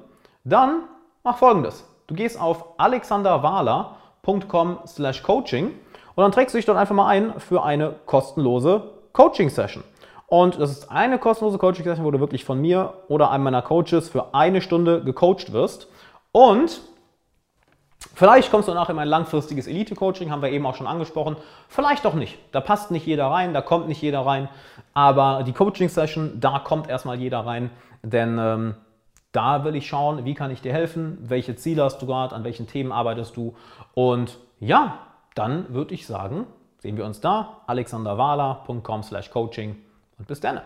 dann mach folgendes. Du gehst auf alexanderwahler.com slash coaching und dann trägst du dich dort einfach mal ein für eine kostenlose Coaching-Session. Und das ist eine kostenlose Coaching-Session, wo du wirklich von mir oder einem meiner Coaches für eine Stunde gecoacht wirst. Und Vielleicht kommst du nachher in mein langfristiges Elite-Coaching, haben wir eben auch schon angesprochen. Vielleicht auch nicht. Da passt nicht jeder rein, da kommt nicht jeder rein. Aber die Coaching-Session, da kommt erstmal jeder rein. Denn ähm, da will ich schauen, wie kann ich dir helfen, welche Ziele hast du gerade, an welchen Themen arbeitest du. Und ja, dann würde ich sagen, sehen wir uns da, alexanderwala.com slash coaching und bis dann.